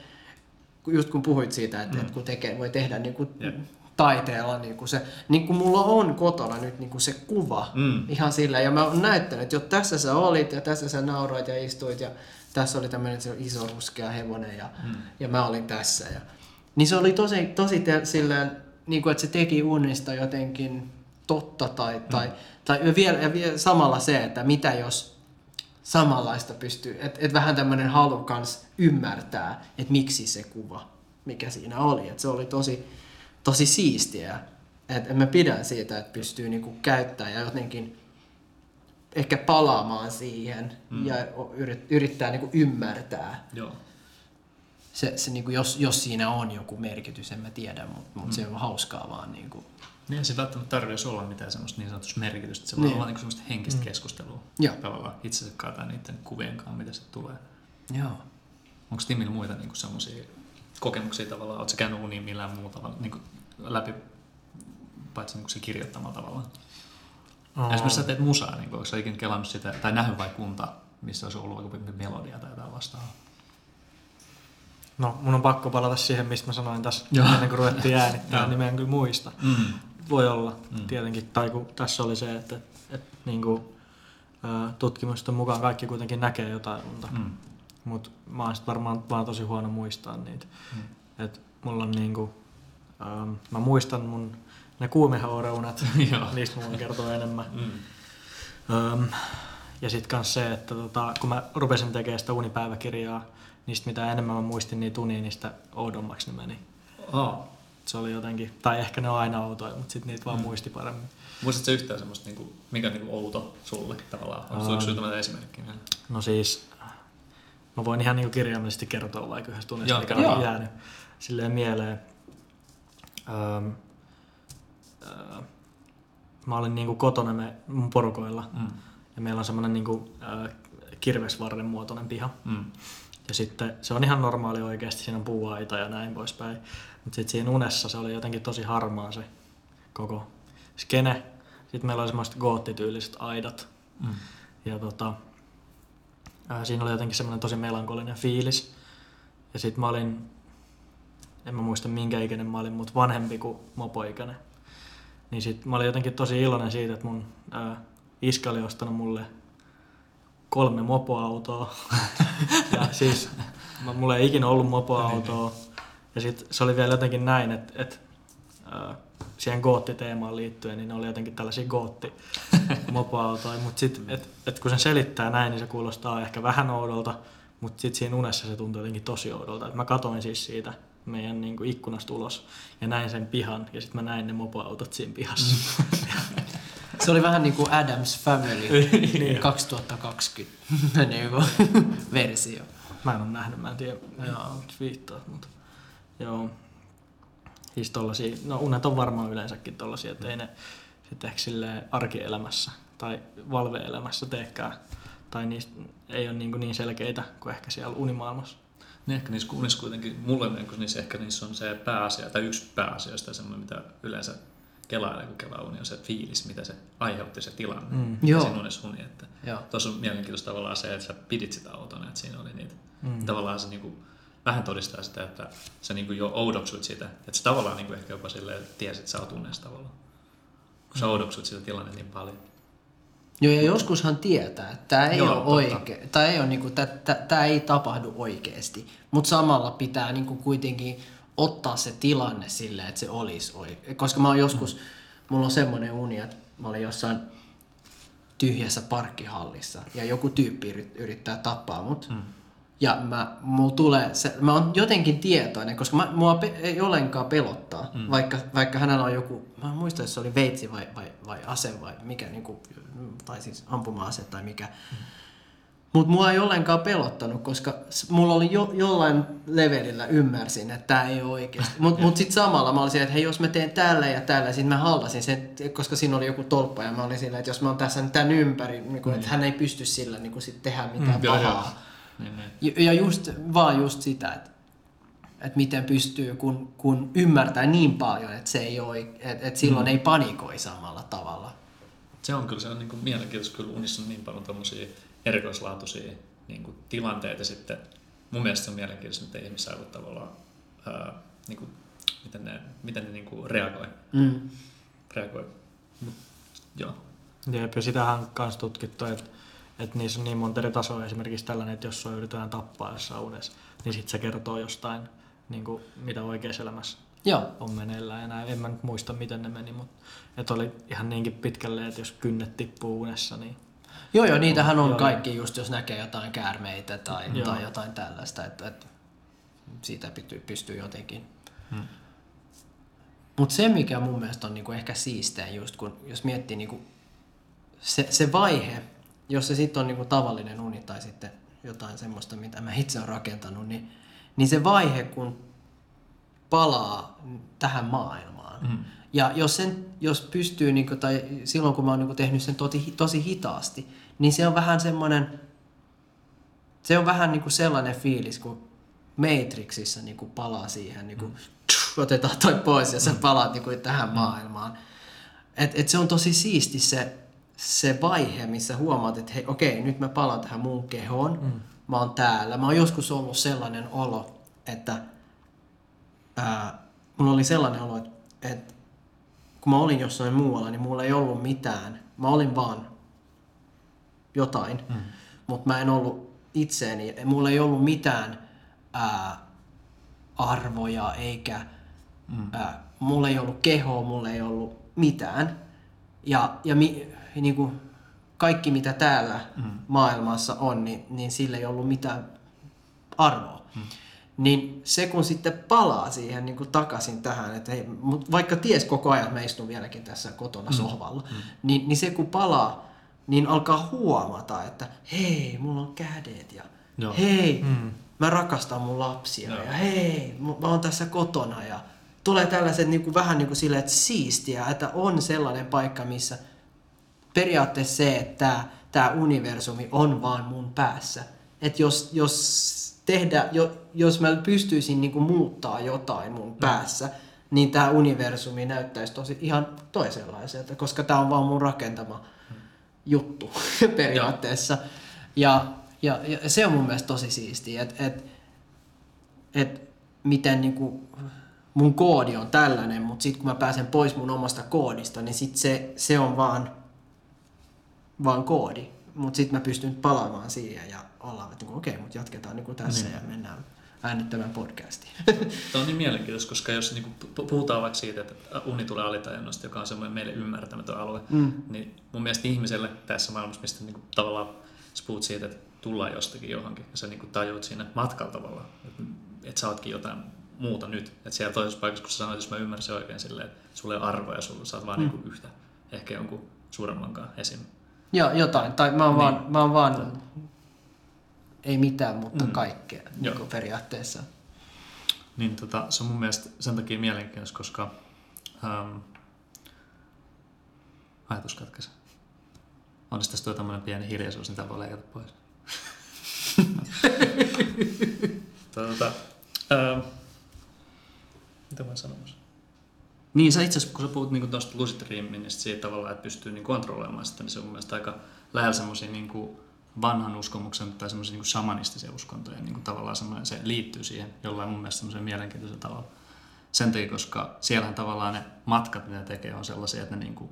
just kun puhuit siitä, että, mm. että kun tekee, voi tehdä niin kuin yeah. taiteella niin kuin se, niin kuin mulla on kotona nyt niin kuin se kuva mm. ihan sillä. Ja mä oon näyttänyt, että jo tässä sä olit ja tässä sä nauroit ja istuit ja tässä oli tämmöinen iso ruskea hevonen ja, mm. ja mä olin tässä. Ja, niin se oli tosi, tosi te, silleen, niin kuin, että se teki unista jotenkin totta tai, mm. tai tai vielä, ja vielä samalla se, että mitä jos samanlaista pystyy, että et vähän tämmöinen halu kans ymmärtää, että miksi se kuva, mikä siinä oli. Että se oli tosi, tosi siistiä. Että et mä pidän siitä, että pystyy niinku käyttämään ja jotenkin ehkä palaamaan siihen mm. ja yrittää niinku ymmärtää. Joo. Se, se niinku, jos, jos siinä on joku merkitys, en mä tiedä, mutta mut mm. se on hauskaa vaan niinku niin se välttämättä tarvitsisi olla mitään semmoista niin sanotusta merkitystä. Se voi niin. olla niin semmoista henkistä mm. keskustelua. Joo. Tavallaan itsensä tai niiden kuvien kanssa, mitä se tulee. Joo. Onko Timillä muita niin semmoisia kokemuksia tavallaan? Oletko käynyt uniin millään muulla tavalla niin kuin läpi, paitsi niin se kirjoittamalla tavallaan? Oh. Esimerkiksi sä teet musaa, niin onko sä ikinä kelannut sitä, tai nähnyt vai kunta, missä olisi ollut joku melodia tai jotain vastaavaa? No, mun on pakko palata siihen, mistä mä sanoin tässä Joo. ennen kuin ruvettiin *laughs* äänittää, Joo. niin mä en kyllä muista. Mm. Voi olla, Mm. tietenkin. Tai kun tässä oli se, että, että niin kuin, tutkimusten mukaan kaikki kuitenkin näkee jotain unta. Mm. Mutta mä oon varmaan vaan tosi huono muistaa niitä. Mm. Et mulla on niinku, ähm, mä muistan mun ne kuumihaureunat, *laughs* Joo. niistä mä voin kertoa enemmän. Mm. Ähm, ja sitten kans se, että tota, kun mä rupesin tekemään sitä unipäiväkirjaa, niistä mitä enemmän mä muistin niitä unia, niin sitä oudommaksi ne meni. Oh. Se oli jotenkin, tai ehkä ne on aina outoja, mutta sitten niitä vaan Mm. muisti paremmin. Muistatko yhtään semmoista, niin kuin, mikä on niin kuin outo sulle tavallaan? Onko Um, um, tämmöinen esimerkki? No siis, mä voin ihan niinku kirjaimellisesti kertoa vaikka yhdestä tunnista, mikä on Joo. jäänyt silleen mieleen. Öm, öö, mä olin niinku kotona me, mun porukoilla Mm. ja meillä on semmoinen niinku, ö, kirvesvarren muotoinen piha. Mm. Ja sitten se on ihan normaali oikeasti, siinä on puuaita ja näin poispäin. Mutta sitten siinä unessa se oli jotenkin tosi harmaa se koko skene. Sitten meillä oli semmoiset goottityyliset aidat. Mm. Ja tota, ää, siinä oli jotenkin semmoinen tosi melankolinen fiilis. Ja sitten mä olin, en mä muista minkä ikäinen mä olin, mutta vanhempi kuin mopoikäinen. Niin sit mä olin jotenkin tosi iloinen siitä, että mun ää, iskä oli ostanut mulle kolme mopoautoa. *laughs* ja siis mä, mulla ei ikinä ollut mopoautoa. Ja sit se oli vielä jotenkin näin, että, että ää, siihen goottiteemaan liittyen, niin ne oli jotenkin tällaisia gootti *laughs* mopoautoja. Mutta sitten, et, et kun sen selittää näin, niin se kuulostaa ehkä vähän oudolta, mutta sitten siinä unessa se tuntui jotenkin tosi oudolta. Et mä katoin siis siitä meidän niin kuin ikkunasta ulos ja näin sen pihan ja sitten mä näin ne mopoautot siinä pihassa. *laughs* Se oli vähän niin kuin Adams Family *laughs* Niin. 2020 niin kuin, versio. Mä en ole nähnyt, mä en tiedä, viittaa, mutta joo. Siis tollasia, no unet on varmaan yleensäkin tollasia, että ei ne sitten ehkä silleen arkielämässä tai valveelämässä teekään. Tai niistä ei ole niin, niin selkeitä kuin ehkä siellä unimaailmassa. Niin ehkä niissä unissa kuitenkin, mulle niin kun niissä ehkä niissä on se pääasia, tai yksi pääasioista semmoinen, mitä yleensä kelailee, kun kelaa uni, on se fiilis, mitä se aiheutti se tilanne. Mm. Ja Joo. siinä unessa uni. Että Joo. tuossa on mielenkiintoista tavallaan se, että sä pidit sitä autona, että siinä oli niitä. Mm. Tavallaan se niinku, vähän todistaa sitä, että sä niinku jo oudoksut sitä. Että sä tavallaan niinku ehkä jopa silleen, että tiesit, että sä oot unessa tavallaan. Kun sä oudoksut sitä tilanne niin paljon. Joo, ja joskushan tietää, että tämä ei Joo, ole oikein, tämä ei, ole, niinku, tää, tää, tää ei tapahdu oikeasti, mutta samalla pitää niinku, kuitenkin ottaa se tilanne silleen, että se olisi oikein. Koska mä oon joskus, mulla on semmoinen uni, että mä olin jossain tyhjässä parkkihallissa ja joku tyyppi yrit- yrittää tappaa mut. Mm. Ja mä, mulla tulee se, mä oon jotenkin tietoinen, koska mä, mua pe- ei ollenkaan pelottaa, mm. vaikka, vaikka hänellä on joku, mä en muista, jos se oli veitsi vai, vai, vai ase vai mikä, niinku, tai siis ampuma-ase tai mikä. Mm. Mutta mua ei ollenkaan pelottanut, koska mulla oli jo, jollain levelillä ymmärsin, että tämä ei ole oikeasti. Mutta *laughs* mut sitten samalla mä olin silleen, että hei, jos mä teen tällä ja tällä, sitten mä hallasin sen, koska siinä oli joku tolppa ja mä olin silleen, että jos mä oon tässä tämän ympäri, niin kun, että hän ei pysty sillä niin kun sit tehdä mitään Mm, joo, pahaa. joo. Niin, niin. Ja, ja just, vaan just sitä, että, että miten pystyy, kun, kun ymmärtää niin paljon, että, se ei ole, että, että silloin mm. ei panikoi samalla tavalla. Se on kyllä se on niin kuin mielenkiintoista, kyllä unissa on niin paljon tommosia erikoislaatuisia niin kuin tilanteita sitten. Mun mielestä se on mielenkiintoista, miten ihmisaivot tavallaan, ää, niin kuin, miten ne, miten ne niin kuin reagoi. Mm. reagoi. Mut, joo. Jep, ja sitähän on myös tutkittu, että, että niissä on niin monta eri tasoa. Esimerkiksi tällainen, että jos sua yritetään tappaa jossain unessa, niin sitten se kertoo jostain, niin kuin, mitä oikeassa elämässä Joo. on meneillään. Ja näin. En mä nyt muista, miten ne meni, mutta että oli ihan niinkin pitkälle, että jos kynnet tippuu unessa, niin Joo, joo, niitähän on Joo. kaikki just, jos näkee jotain käärmeitä tai, Joo. tai jotain tällaista, että, että siitä pystyy, pystyy jotenkin. Hmm. Mutta se, mikä mun mielestä on niinku ehkä siistein just, kun jos miettii niinku se, se vaihe, jos se sitten on niinku tavallinen uni tai sitten jotain semmoista, mitä mä itse olen rakentanut, niin, niin se vaihe, kun palaa tähän maailmaan. Mm. Ja jos, sen, jos pystyy, niinku, tai silloin kun mä oon niinku tehnyt sen tosi, tosi hitaasti, niin se on vähän semmoinen, se on vähän niin kuin sellainen fiilis, kun Matrixissa niin kuin palaa siihen, niin kuin, mm. otetaan toi pois ja sä palaat niin kuin tähän maailmaan. Et, et se on tosi siisti se, se vaihe, missä huomaat, että hei, okei, nyt mä palaan tähän mun kehoon, mm. mä oon täällä. Mä oon joskus ollut sellainen olo, että ää, mulla oli sellainen olo, että, että kun mä olin jossain muualla, niin mulla ei ollut mitään. Mä olin vaan jotain, mm. mutta mä en ollut itseäni. Mulla ei ollut mitään ää, arvoja eikä mm. ää, mulla ei ollut kehoa, mulla ei ollut mitään. Ja, ja mi, niin kuin kaikki mitä täällä mm. maailmassa on, niin, niin sillä ei ollut mitään arvoa. Mm. Niin se kun sitten palaa siihen niin kuin takaisin tähän, että hei, vaikka ties koko ajan, mä istun vieläkin tässä kotona mm. sohvalla, mm. Niin, niin se kun palaa, niin alkaa huomata, että hei, mulla on kädet ja Joo. hei, mm. mä rakastan mun lapsia Joo. ja hei, mä oon tässä kotona ja tulee tällaiset niin kuin, vähän niin kuin silleen, että siistiä, että on sellainen paikka, missä periaatteessa se, että tämä universumi on vaan mun päässä. Että jos, jos tehdä, jo, jos mä pystyisin niin kuin muuttaa jotain mun mm. päässä, niin tämä universumi näyttäisi tosi ihan toisenlaiselta, koska tämä on vaan mun rakentama juttu *laughs* periaatteessa. Ja, ja, ja se on mun mielestä tosi siistiä, että et, et miten niinku mun koodi on tällainen, mutta sitten kun mä pääsen pois mun omasta koodista, niin sit se, se on vaan, vaan koodi. Mutta sitten mä pystyn palaamaan siihen ja ollaan, että okei, okay, mutta jatketaan niinku tässä niin. ja mennään äänittämään podcastiin. *laughs* Tämä on niin mielenkiintoista, koska jos niin puhutaan vaikka siitä, että uni tulee alitajunnosta, joka on semmoinen meille ymmärtämätön alue, mm. niin mun mielestä ihmiselle tässä maailmassa, mistä niin kuin, tavallaan sä puhut siitä, että tullaan jostakin johonkin, ja sä niin kuin, tajuut siinä matkalla tavallaan, että, että sä ootkin jotain muuta nyt. Että siellä toisessa paikassa, kun sä sanoit, jos mä ymmärsin oikein silleen, että sulla ei ole arvoja, sulla oot vaan mm. niin yhtä, ehkä jonkun suuremmankaan esim. Joo, jotain. Tai mä oon niin. vaan, mä oon vaan ei mitään, mutta mm. kaikkea niin periaatteessa. Niin tota, se on mun mielestä sen takia mielenkiintoista, koska ähm, ajatus katkesi. Onneksi tässä tuo tämmöinen pieni hiljaisuus, niin tämä voi leikata pois. *laughs* tota, ähm, mitä mä sanomassa? Niin, sä itse asiassa, kun sä puhut niin tuosta lucid dreaming, niin siitä tavallaan, että pystyy niin kontrolloimaan sitä, niin se on mun mielestä aika lähellä semmoisia niin vanhan uskomuksen tai semmoisia niin shamanistisia uskontoja, niin tavallaan se liittyy siihen jollain mun mielestä semmoisen mielenkiintoisella tavalla. Sen takia, koska siellähän tavallaan ne matkat, mitä ne tekee, on sellaisia, että ne niin kuin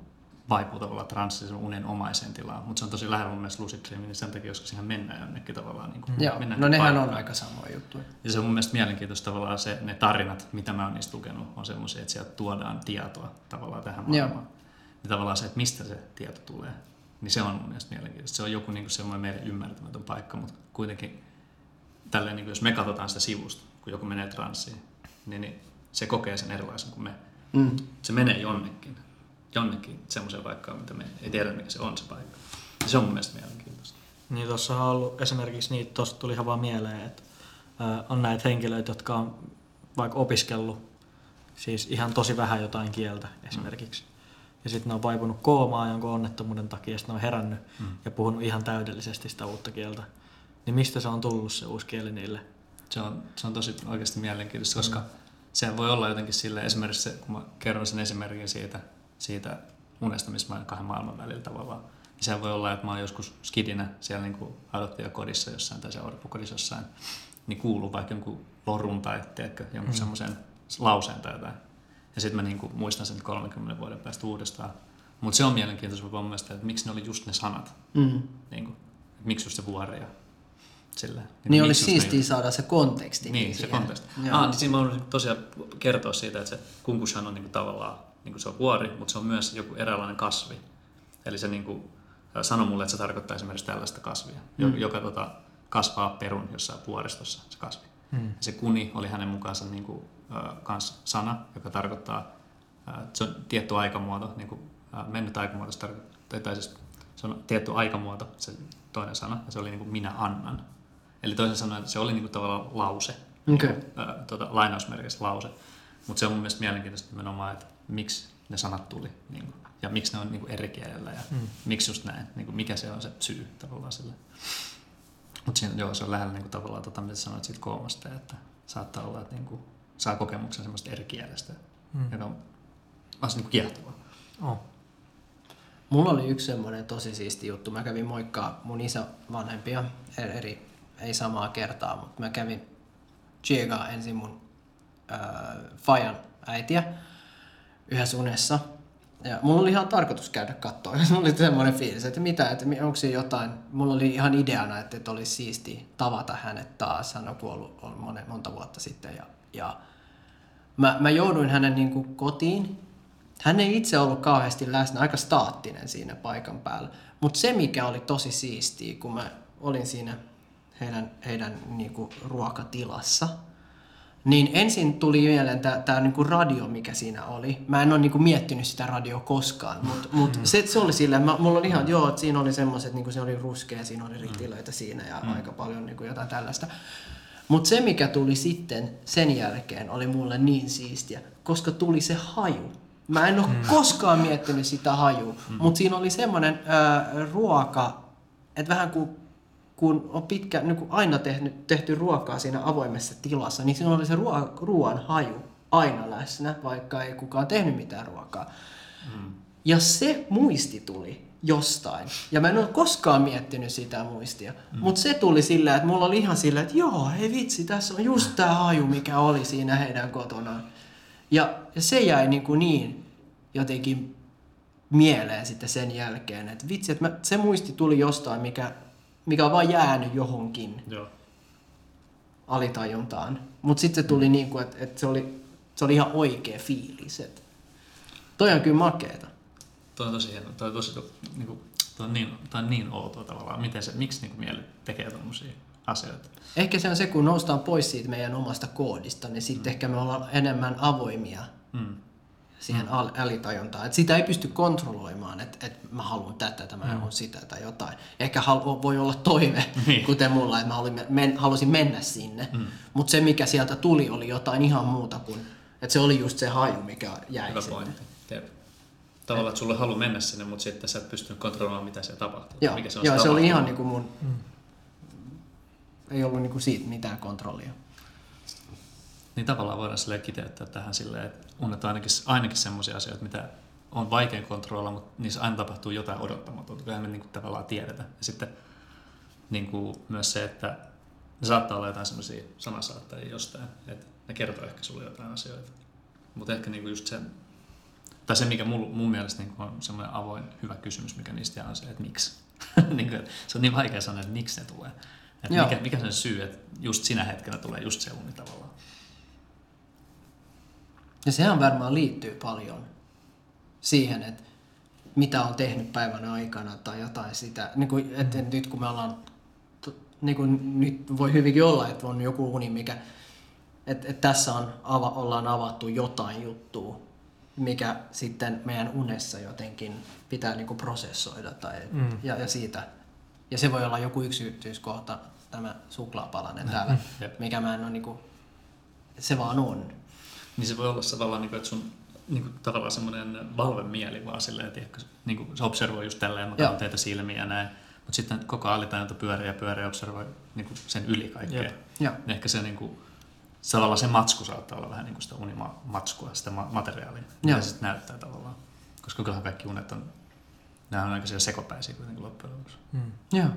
vaipuu tavallaan transsisen unen omaiseen tilaan, mutta se on tosi lähellä mun mielestä lucid dreaming, niin sen takia, koska siihen mennään jonnekin tavallaan. Niin kuin, Joo, mennään no nehän paikkaan. on aika samoja juttuja. Ja se on mun mielestä mielenkiintoista tavallaan se, ne tarinat, mitä mä oon niistä lukenut, on semmoisia, että sieltä tuodaan tietoa tavallaan tähän maailmaan. Joo. Ja tavallaan se, että mistä se tieto tulee niin se on mun mielestä mielenkiintoista. Se on joku niin semmoinen meille ymmärtämätön paikka, mutta kuitenkin tälleen, niin kuin jos me katsotaan sitä sivusta, kun joku menee transsiin, niin, niin se kokee sen erilaisen kuin me. Mm. Se menee jonnekin, jonnekin semmoiseen paikkaan, mitä me ei tiedä, mikä se on se paikka. Ja se on mun mielestä mielenkiintoista. Niin tuossa on ollut esimerkiksi niitä, tuosta tuli ihan vaan mieleen, että on näitä henkilöitä, jotka on vaikka opiskellut siis ihan tosi vähän jotain kieltä esimerkiksi. Mm ja sitten ne on vaipunut koomaan jonkun onnettomuuden takia ja sitten ne on herännyt mm. ja puhunut ihan täydellisesti sitä uutta kieltä. Niin mistä se on tullut se uusi kieli niille? Se on, se on tosi oikeasti mielenkiintoista, koska mm. se voi olla jotenkin sille esimerkiksi se, kun mä kerron sen esimerkin siitä, siitä unesta, missä mä kahden maailman välillä tavallaan. Niin se voi olla, että mä olen joskus skidinä siellä niin kodissa jossain tai se orpokodissa jossain, niin kuuluu vaikka jonkun lorun tai tiedätkö, jonkun mm. semmoisen lauseen tai jotain. Ja sitten mä niinku muistan sen 30 vuoden päästä uudestaan. Mutta se on mielenkiintoista mun mielestä, että miksi ne oli just ne sanat. Mm. Niinku, miksi just se vuori ja sillä. Niin, niin olisi siistiä saada se konteksti. Niin, niin se konteksti. Ah, niin siinä mä tosiaan kertoa siitä, että se kunkushan on niinku tavallaan, niinku se on vuori, mutta se on myös joku eräänlainen kasvi. Eli se niinku, sanoi mulle, että se tarkoittaa esimerkiksi tällaista kasvia, mm. joka tota, kasvaa perun jossain vuoristossa, se kasvi. Mm. Se kuni oli hänen mukaansa niin kuin, äh, kans sana, joka tarkoittaa, äh, se on tietty aikamuoto, niin kuin, äh, mennyt aikamuoto, se, tarkoittaa, tai siis se on tietty aikamuoto, se toinen sana, ja se oli niin kuin minä annan. Eli toisin sanoen se oli niin kuin tavallaan lause, okay. niin kuin, äh, tuota, lainausmerkissä lause. Mutta se on mun mielestä mielenkiintoista nimenomaan, että miksi ne sanat tuli niin kuin, ja miksi ne on niin kuin eri kielellä ja mm. miksi just näin, niin kuin, mikä se on se syy tavallaan sille. Mutta siinä, joo, se on lähellä niin kuin, tavallaan tota, mitä sanoit siitä koomasta, että saattaa olla, että niin kuin, saa kokemuksen semmoista eri kielestä, mm. joka on vasta niin kiehtovaa. Oh. Mulla oli yksi semmoinen tosi siisti juttu. Mä kävin moikkaa mun isä vanhempia, eri, ei samaa kertaa, mutta mä kävin Chiega ensin mun äh, Fajan äitiä yhdessä unessa. Ja mulla oli ihan tarkoitus käydä katsoa. *laughs* Mulla oli semmoinen fiilis, että mitä, että onko siinä jotain. Mulla oli ihan ideana, että, että olisi siisti tavata hänet taas. Hän on kuollut on monen, monta vuotta sitten. Ja, ja mä, mä jouduin hänen niin kuin kotiin. Hän ei itse ollut kauheasti läsnä, aika staattinen siinä paikan päällä. Mutta se, mikä oli tosi siistiä, kun mä olin siinä heidän, heidän niin kuin ruokatilassa – niin ensin tuli mieleen tämä niinku radio, mikä siinä oli. Mä en ole niinku miettinyt sitä radio koskaan, mutta mut mm. se, se oli silleen, mä, mulla oli ihan, joo, että siinä oli semmoiset, niinku se oli ruskea, siinä oli ritilöitä siinä ja mm. aika paljon niinku jotain tällaista. Mutta se, mikä tuli sitten sen jälkeen, oli mulle niin siistiä, koska tuli se haju. Mä en ole mm. koskaan miettinyt sitä hajua, mm. mutta siinä oli semmoinen ruoka, että vähän kuin kun on pitkä, niin kuin aina tehty, tehty ruokaa siinä avoimessa tilassa, niin siinä oli se ruoan, ruoan haju aina läsnä, vaikka ei kukaan tehnyt mitään ruokaa. Mm. Ja se muisti tuli jostain. Ja mä en ole koskaan miettinyt sitä muistia. Mm. Mutta se tuli sillä, että mulla oli ihan sillä, että joo, hei vitsi, tässä on just tämä haju, mikä oli siinä heidän kotonaan. Ja, ja se jäi niin, kuin niin jotenkin mieleen sitten sen jälkeen, että vitsi, että mä, se muisti tuli jostain, mikä mikä on vaan jäänyt johonkin Joo. alitajuntaan. Mutta sitten se tuli niin kuin, että, että se, oli, se oli ihan oikea fiilis. Että toi on kyllä makeeta. Toi on tosi hieno. Toi on, tosi, niin kuin, toi on, niin, toi on niin outoa tavallaan. Miten se, miksi niin kuin mieli tekee tämmöisiä asioita? Ehkä se on se, kun noustaan pois siitä meidän omasta koodista, niin sitten mm. ehkä me ollaan enemmän avoimia mm siihen mm. älitajuntaan. Että sitä ei pysty kontrolloimaan, että, että mä haluan tätä, tämä mm. on sitä tai jotain. Ehkä halu, voi olla toive, *laughs* niin. kuten mulla, että mä halusin, men, halusin mennä sinne. Mm. Mutta se, mikä sieltä tuli, oli jotain ihan muuta kuin, että se oli just se haju, mikä jäi Hyvä sinne. Pointti. Tavallaan, että sulle halu mennä sinne, mutta sitten sä et pystynyt kontrolloimaan, mitä siellä tapahtuu. Joo, mikä se, on Joo, se, se oli ihan niin kuin mun... Mm. Ei ollut niin kuin siitä mitään kontrollia. Niin tavallaan voidaan sille kiteyttää tähän silleen, että unet on ainakin, ainakin sellaisia asioita, mitä on vaikea kontrolloida, mutta niissä aina tapahtuu jotain odottamatonta, kyllähän me niin kuin, tavallaan tiedetä. Ja sitten niin kuin, myös se, että ne saattaa olla jotain semmoisia sanasaattajia jostain, että ne kertoo ehkä sulle jotain asioita. Mutta ehkä niin kuin just se, tai se mikä mun, mun mielestä niin on semmoinen avoin hyvä kysymys, mikä niistä jää on se, että miksi. *laughs* niin kuin, se on niin vaikea sanoa, että miksi ne tulee. Että mikä, mikä se on syy, että just sinä hetkenä tulee just se uni tavallaan. Ja sehän varmaan liittyy paljon siihen, että mitä on tehnyt päivän aikana tai jotain sitä. Niin kuin, että nyt kun me ollaan, niin kuin nyt voi hyvinkin olla, että on joku uni, mikä, että, että tässä on, ava, ollaan avattu jotain juttua, mikä sitten meidän unessa jotenkin pitää niin kuin prosessoida tai, mm. ja, ja siitä. Ja se voi olla joku yksityiskohta, tämä suklaapalanen täällä, *laughs* mikä mä en ole niin kuin, se vaan on. Niin se voi olla tavallaan, niin kuin, että sun niin kuin, tavallaan semmoinen valvemieli vaan silleen, että niin kuin, se observoi just tälleen, mä katson teitä silmiä ja näin. Mutta sitten koko alitajunta pyörii ja pyörii ja observoi niin kuin sen yli kaikkea. Jep. Ja. Ehkä se, niin kuin, tavallaan se matsku saattaa olla vähän niin kuin sitä unimatskua, sitä materiaalia, mitä se sitten näyttää tavallaan. Koska kyllähän kaikki unet on, nämä on aika sekopäisiä kuitenkin loppujen lopuksi. Mm. Joo.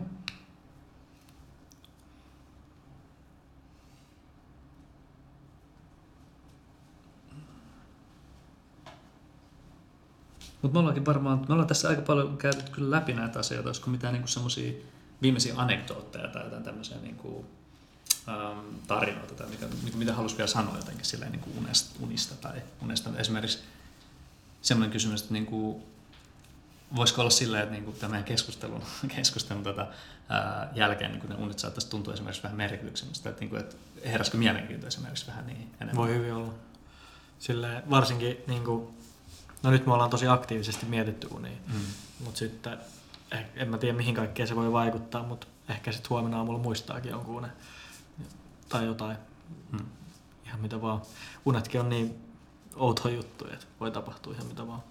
Mutta me ollaankin varmaan, me ollaan tässä aika paljon käyty kyllä läpi näitä asioita, olisiko mitään niinku semmoisia viimeisiä anekdootteja tai jotain tämmöisiä niinku, ähm, tarinoita tai mitä, mitä haluaisi vielä sanoa jotenkin silleen niinku unesta, unista tai unesta. Esimerkiksi semmoinen kysymys, että niinku, voisiko olla silleen, että niinku tämän keskustelun, *laughs* keskustelun tota, ää, jälkeen niinku ne unet saattaisi tuntua esimerkiksi vähän merkityksellisestä, että, niinku, että heräskö mielenkiinto esimerkiksi vähän niin enemmän? Voi hyvin olla. Silleen, varsinkin niinku, No nyt me ollaan tosi aktiivisesti mietitty unia, mm. mutta sitten eh, en mä tiedä mihin kaikkeen se voi vaikuttaa, mutta ehkä sitten huomenna aamulla muistaakin jonkun unen tai jotain. Mm. Ihan mitä vaan. Unetkin on niin outo juttu, että voi tapahtua ihan mitä vaan.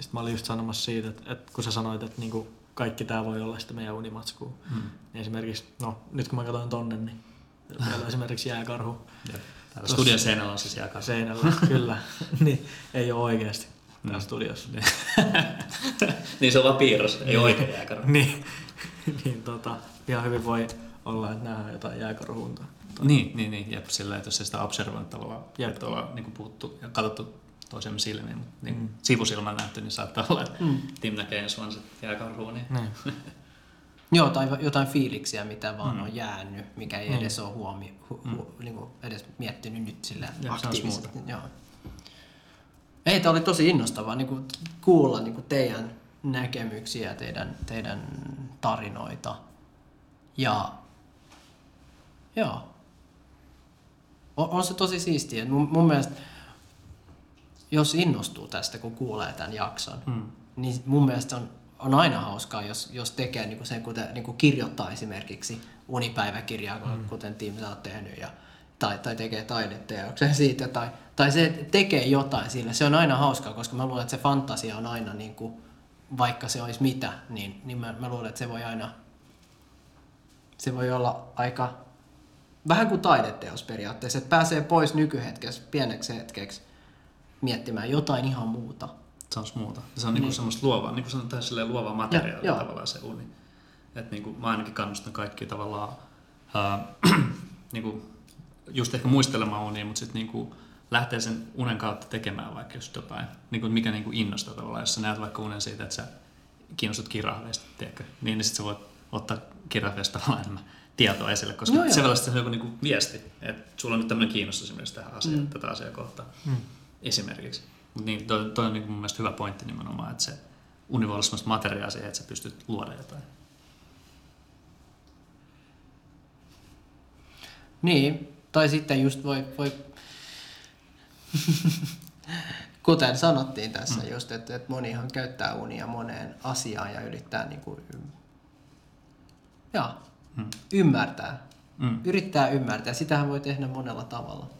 Sitten mä olin just sanomassa siitä, että, että kun sä sanoit, että niinku kaikki tämä voi olla sitä meidän unimatskua. Mm. Niin esimerkiksi, no nyt kun mä katsoin tonne, niin siellä on *laughs* esimerkiksi jääkarhu Jep. Täällä studion seinällä on siis jääkarhu. seinällä, kyllä. *laughs* niin ei ole oikeasti täällä Mm. studiossa. *laughs* niin se on vaan piirros, ei oikein jääkarhu. niin, *laughs* niin tota, ihan hyvin voi olla, että nähdään jotain jääkarhuntaa. Niin, niin, niin, jep, sillä että jos ei sitä Jep. että ollaan niin puhuttu ja katsottu toisemme silmiin, mutta niin Mm. mm. sivusilmän nähty, niin saattaa olla, että Mm. Tim näkee ensi se jääkarhua, niin Niin. Joo, tai jotain fiiliksiä, mitä vaan Mm. on jäänyt, mikä ei Mm. edes ole huomi, hu, hu, niin kuin edes miettinyt nyt sillä aktiivisesti. Joo. Ei, tämä oli tosi innostavaa niin kuin kuulla niin kuin teidän näkemyksiä, teidän, teidän tarinoita. Ja joo. On, on se tosi siistiä. Mun, mun mielestä, jos innostuu tästä, kun kuulee tämän jakson, Mm. niin mun mielestä on, on aina hauskaa, jos, jos tekee niin kuin sen, kuten niin kuin kirjoittaa esimerkiksi unipäiväkirjaa, mm. kuten Tim sä oot tehnyt, ja, tai, tai tekee taideteoksen siitä, tai, tai se tekee jotain sillä. Se on aina hauskaa, koska mä luulen, että se fantasia on aina, niin kuin, vaikka se olisi mitä, niin, niin mä, mä luulen, että se voi aina, se voi olla aika, vähän kuin taideteos periaatteessa, että pääsee pois nykyhetkessä pieneksi hetkeksi miettimään jotain ihan muuta. Se on muuta. Se on niinku Niin. semmoista luovaa, niin kuin sanotaan silleen luovaa materiaalia joo. tavallaan se uni. Et niinku, mä ainakin kannustan kaikkia tavallaan ää, *clears throat* niinku, just ehkä muistelemaan unia, mutta sitten niinku, lähtee sen unen kautta tekemään vaikka just jotain, niinku, mikä niinku innostaa tavallaan. Jos sä näet vaikka unen siitä, että sä kiinnostut kirahveista, tiedätkö, niin, niin sitten sä voit ottaa kirahveista tavallaan enemmän tietoa esille, koska joo. se on se on joku niinku viesti, että sulla on nyt tämmöinen kiinnostus esimerkiksi tähän asiaan, Mm. tätä asiaa kohtaan Mm. esimerkiksi. Mutta niin, toi, toi on niin mun mielestä hyvä pointti nimenomaan, että se uni voi olla semmoista materiaalia siihen, että sä pystyt luoda jotain. Niin, tai sitten just voi, voi *laughs* kuten sanottiin tässä mm. just, että, että monihan käyttää unia moneen asiaan ja yrittää niin kuin, ja, Mm. ymmärtää. Mm. Yrittää ymmärtää. Sitähän voi tehdä monella tavalla.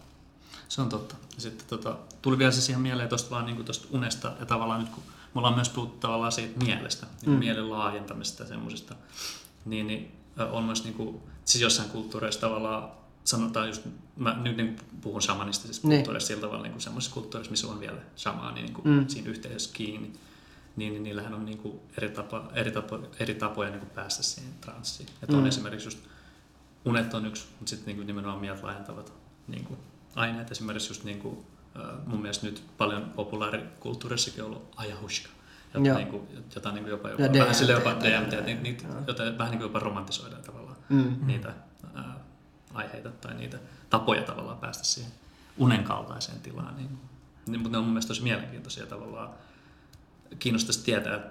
Se on totta. Ja sitten tota, tuli vielä se siihen mieleen tuosta vaan niin tuosta unesta ja tavallaan nyt kun me ollaan myös puhuttu tavallaan siitä mielestä, niin Mm. mm. mielen laajentamisesta ja semmoisesta, niin, niin on myös niin kuin, siis jossain kulttuureissa tavallaan sanotaan just, mä nyt niin puhun shamanistisista Niin. kulttuureista sillä tavalla niin kulttuureissa, missä on vielä shamaani niin kuin Mm. siinä yhteisössä kiinni, niin, niin niillähän on niin kuin eri, tapa, eri, tapo, eri tapoja niin kuin päästä siihen transsiin. Että on Mm. esimerkiksi just unet on yksi, mutta sitten niin nimenomaan mieltä laajentavat niin kuin aineet. Esimerkiksi just niin kuin, mun mielestä nyt paljon populaarikulttuurissakin on ollut ajahushka, jota, niin kuin, jota niin kuin jopa, jopa Ja vähän sille jopa DMT, DMT, niin, niitä, jota vähän niin kuin jopa romantisoidaan tavallaan Mm. niitä ää, aiheita tai niitä tapoja tavallaan päästä siihen unen kaltaiseen tilaan. Niin, niin, mutta ne on mun mielestä tosi mielenkiintoisia tavallaan. Kiinnostaisi tietää, että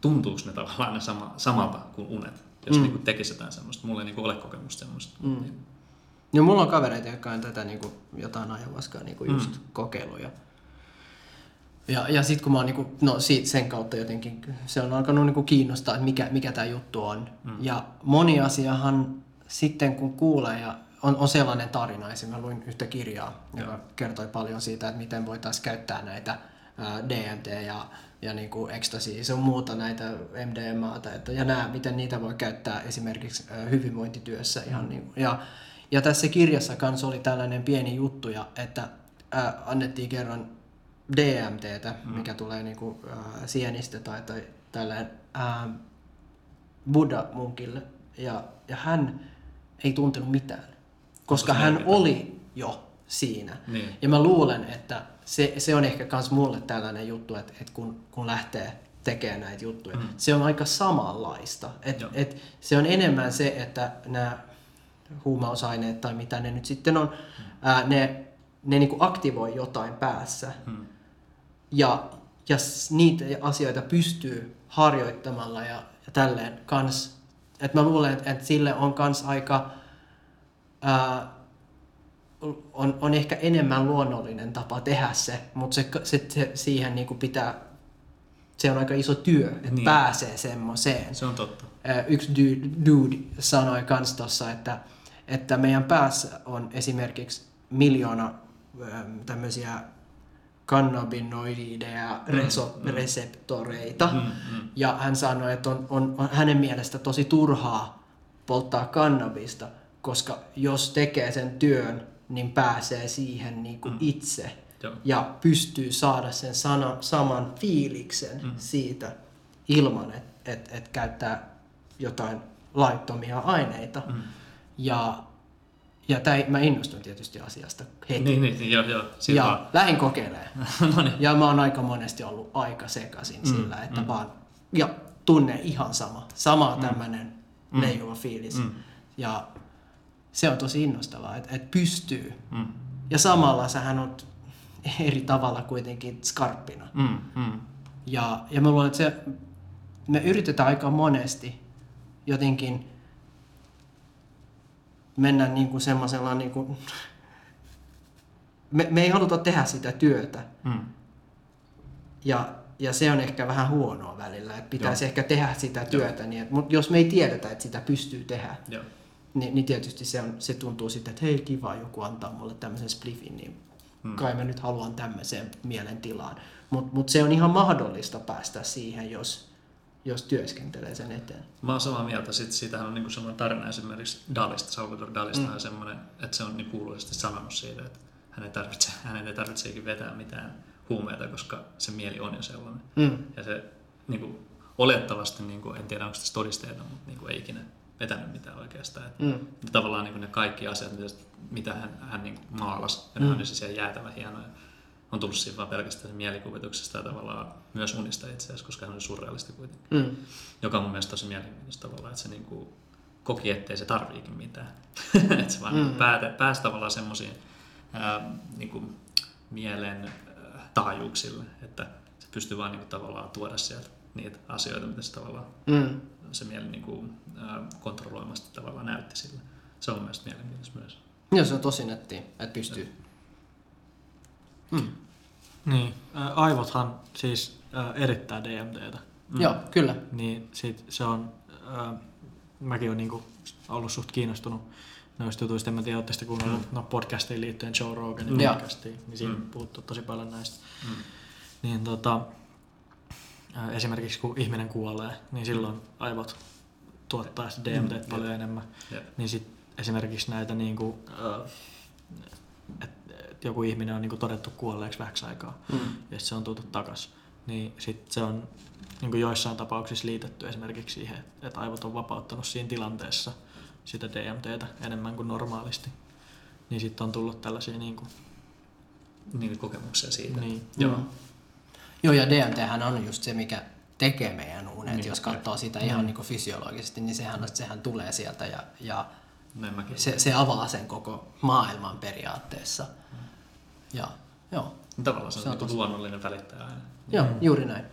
tuntuuko ne tavallaan ne sama, samalta kuin unet, jos Mm. mm. niin tekisi jotain semmoista. Mulla ei niin ole kokemusta semmoista. Mm. Niin, No, mulla on kavereita, jotka on tätä niin kuin, jotain ajavaskaa niin kuin Mm. just kokeiluja. Ja, ja sitten kun mä oon niinku, no siitä, sen kautta jotenkin, se on alkanut niinku kiinnostaa, että mikä, mikä tämä juttu on. Mm. Ja moni asiahan sitten kun kuulee, ja on, on sellainen tarina, esimerkiksi mä luin yhtä kirjaa, joka Joo. kertoi paljon siitä, että miten voitaisiin käyttää näitä ää, DMT ja, ja niinku ecstasy, se on muuta näitä MDMAta, että, ja nämä, miten niitä voi käyttää esimerkiksi ää, hyvinvointityössä ihan niin, ja, ja tässä kirjassa kanssa oli tällainen pieni juttu, ja, että ää, annettiin kerran DMTtä, Mm. mikä tulee niinku, ää, sienistä tai, tai tälleen ää, Buddha-munkille. Ja, ja hän ei tuntenut mitään, koska hän merkitään? oli jo siinä. Niin. Ja mä luulen, että se, se on ehkä myös mulle tällainen juttu, että, että kun, kun lähtee tekemään näitä juttuja, Mm. se on aika samanlaista. Et, Joo. et se on enemmän se, että nämä huumausaineet tai mitä ne nyt sitten on, ää, ne, ne niinku aktivoi jotain päässä. Mm. Ja, ja niitä asioita pystyy harjoittamalla ja, ja tälleen kans. Että mä luulen, että, että sille on kans aika, ää, on, on ehkä enemmän luonnollinen tapa tehdä se, mutta se, se, se siihen niinku pitää, se on aika iso työ, että niin. Niin. pääsee semmoiseen. Se on totta. Yksi dude, dude sanoi kans tossa, että, että meidän päässä on esimerkiksi miljoona ää, tämmöisiä kannabinoideja reso- reseptoreita. Ja hän sanoi, että on, on, on hänen mielestä tosi turhaa polttaa kannabista, koska jos tekee sen työn, niin pääsee siihen niin kuin itse Joo. ja pystyy saada sen sana, saman fiiliksen mm. siitä ilman, että et, et käyttää jotain laittomia aineita. Mm. Ja, ja tää, mä innostun tietysti asiasta heti. Niin, niin, joo, joo. Siinä ja vaan. lähin kokeilemaan. *laughs* no niin. Ja mä oon aika monesti ollut aika sekaisin mm, sillä, että mm. vaan, ja tunne ihan sama, sama mm. tämmönen mm. leijuva fiilis. Mm. Ja se on tosi innostavaa, että, että pystyy. Mm. Ja samalla sähän on eri tavalla kuitenkin skarppina. Mm, mm. Ja, ja mä luulen, että se, me yritetään aika monesti jotenkin mennä niin kuin semmoisella niin kuin, me, me ei haluta tehdä sitä työtä. Mm. Ja, ja se on ehkä vähän huonoa välillä, että pitäisi Joo. ehkä tehdä sitä työtä, niin että, mutta jos me ei tiedetä, että sitä pystyy tehdä, Joo. niin, niin tietysti se, on, se tuntuu sitten, että hei kiva, joku antaa mulle tämmöisen spliffin, niin hmm. kai mä nyt haluan tämmöiseen mielentilaan. Mutta mut se on ihan mahdollista päästä siihen, jos, jos työskentelee sen eteen. Mä oon samaa mieltä. Sitten siitähän on niinku semmoinen tarina esimerkiksi Dalista, Salvador Dalista, mm. semmoinen, että se on niin kuuluisesti sanonut siitä, että hän ei tarvitse, *laughs* hänen ei tarvitseekin vetää mitään huumeita, koska se mieli on jo sellainen. Mm. Ja se niin kuin, olettavasti, niin kuin, en tiedä onko tässä todisteita, mutta niin kuin, ei ikinä vetänyt mitään oikeastaan. Mm. Tavallaan niin kuin ne kaikki asiat, mitä, mitä hän, hän niin kuin maalasi, ja ne Mm. on niin siellä jäätävän hienoja. On tullut siinä vaan pelkästään mielikuvituksesta ja tavallaan myös unista itse asiassa, koska hän oli surrealisti kuitenkin. Mm. Joka on mun mielestä tosi mielenkiintoista tavallaan, että se niin kuin koki, ettei se tarviikin mitään. *laughs* että se vaan Mm. mm. päätä, pääsi tavallaan semmoisiin niin mielen ää, taajuuksille, että se pystyy vaan niin kuin, tavallaan tuoda sieltä niitä asioita, mitä se tavallaan Mm. se mieli niin kuin, ää, kontrolloimasti tavallaan näytti sille. Se on mun mielestä mielenkiintoista myös. Joo, se on tosi netti, että pystyy. Mm. Niin, aivothan siis ää, erittää DMTtä. Mm. Joo, kyllä. Niin sit se on, ää, mäkin olen niinku ollut suht kiinnostunut noista jutuista. En mä tiedä, ootte kuunnellut no, podcastiin liittyen Joe Roganin Mm. Podcastiin, niin siinä Mm. mm. puhuttu tosi paljon näistä. Mm. Niin tota, ää, esimerkiksi kun ihminen kuolee, niin silloin aivot tuottaa sitä DMT Mm. paljon enemmän. Jep. Niin sit esimerkiksi näitä niinku, että et joku ihminen on niinku todettu kuolleeksi vähäksi aikaa Mm. ja se on tultu takas, niin sit se on niinku joissain tapauksissa liitetty esimerkiksi siihen, että aivot on vapauttanut siinä tilanteessa sitä DMTtä enemmän kuin normaalisti. Niin sitten on tullut tällaisia niinku, Niin kokemuksia siitä. niin, Joo. Mm. Joo, ja DMT on just se, mikä tekee meidän unet. Niin, Jos katsoo sitä ihan niin kuin fysiologisesti, niin sehän, on- sehän tulee sieltä ja, ja se, se avaa sen koko maailman periaatteessa. Ja, joo, Tavallaan se on, Se on niin luonnollinen välittäjä aina. joo juuri näin.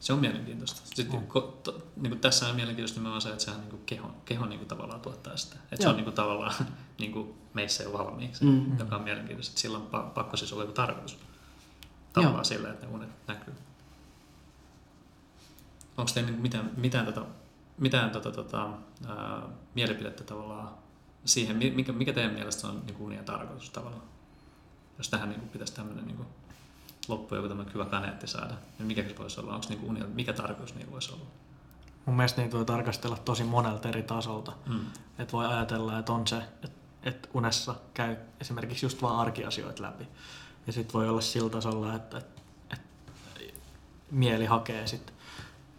Se on mielenkiintoista. Sitten, ko, to, niin kuin tässä on mielenkiintoista nimenomaan se, että sehän niin kuin keho, keho niin kuin tavallaan tuottaa sitä. Että se Joo. on niin kuin tavallaan *laughs* niin kuin meissä jo valmiiksi, Mm. mm. joka on mielenkiintoista. Että sillä on pa- pakko siis olla joku tarkoitus. Tavallaan Joo. sillä, että ne unet näkyy. Onko teillä niin mitään, mitään, tota, mitään tota, tota, ää, mielipidettä tavallaan siihen, mi- mikä, mikä teidän mielestä on niin kuin unien tarkoitus tavallaan? Jos tähän niin kuin pitäisi tämmöinen niin kuin loppu joku tämmöinen hyvä kaneetti saada, niin mikä se voisi olla? Onko niin kuin mikä tarkoitus niillä voisi olla? mun mielestä niitä voi tarkastella tosi monelta eri tasolta. Mm. Että voi ajatella, että on se, että, että unessa käy esimerkiksi just vaan arkiasioita läpi. Ja sitten voi olla sillä tasolla, että, että, että mieli hakee sit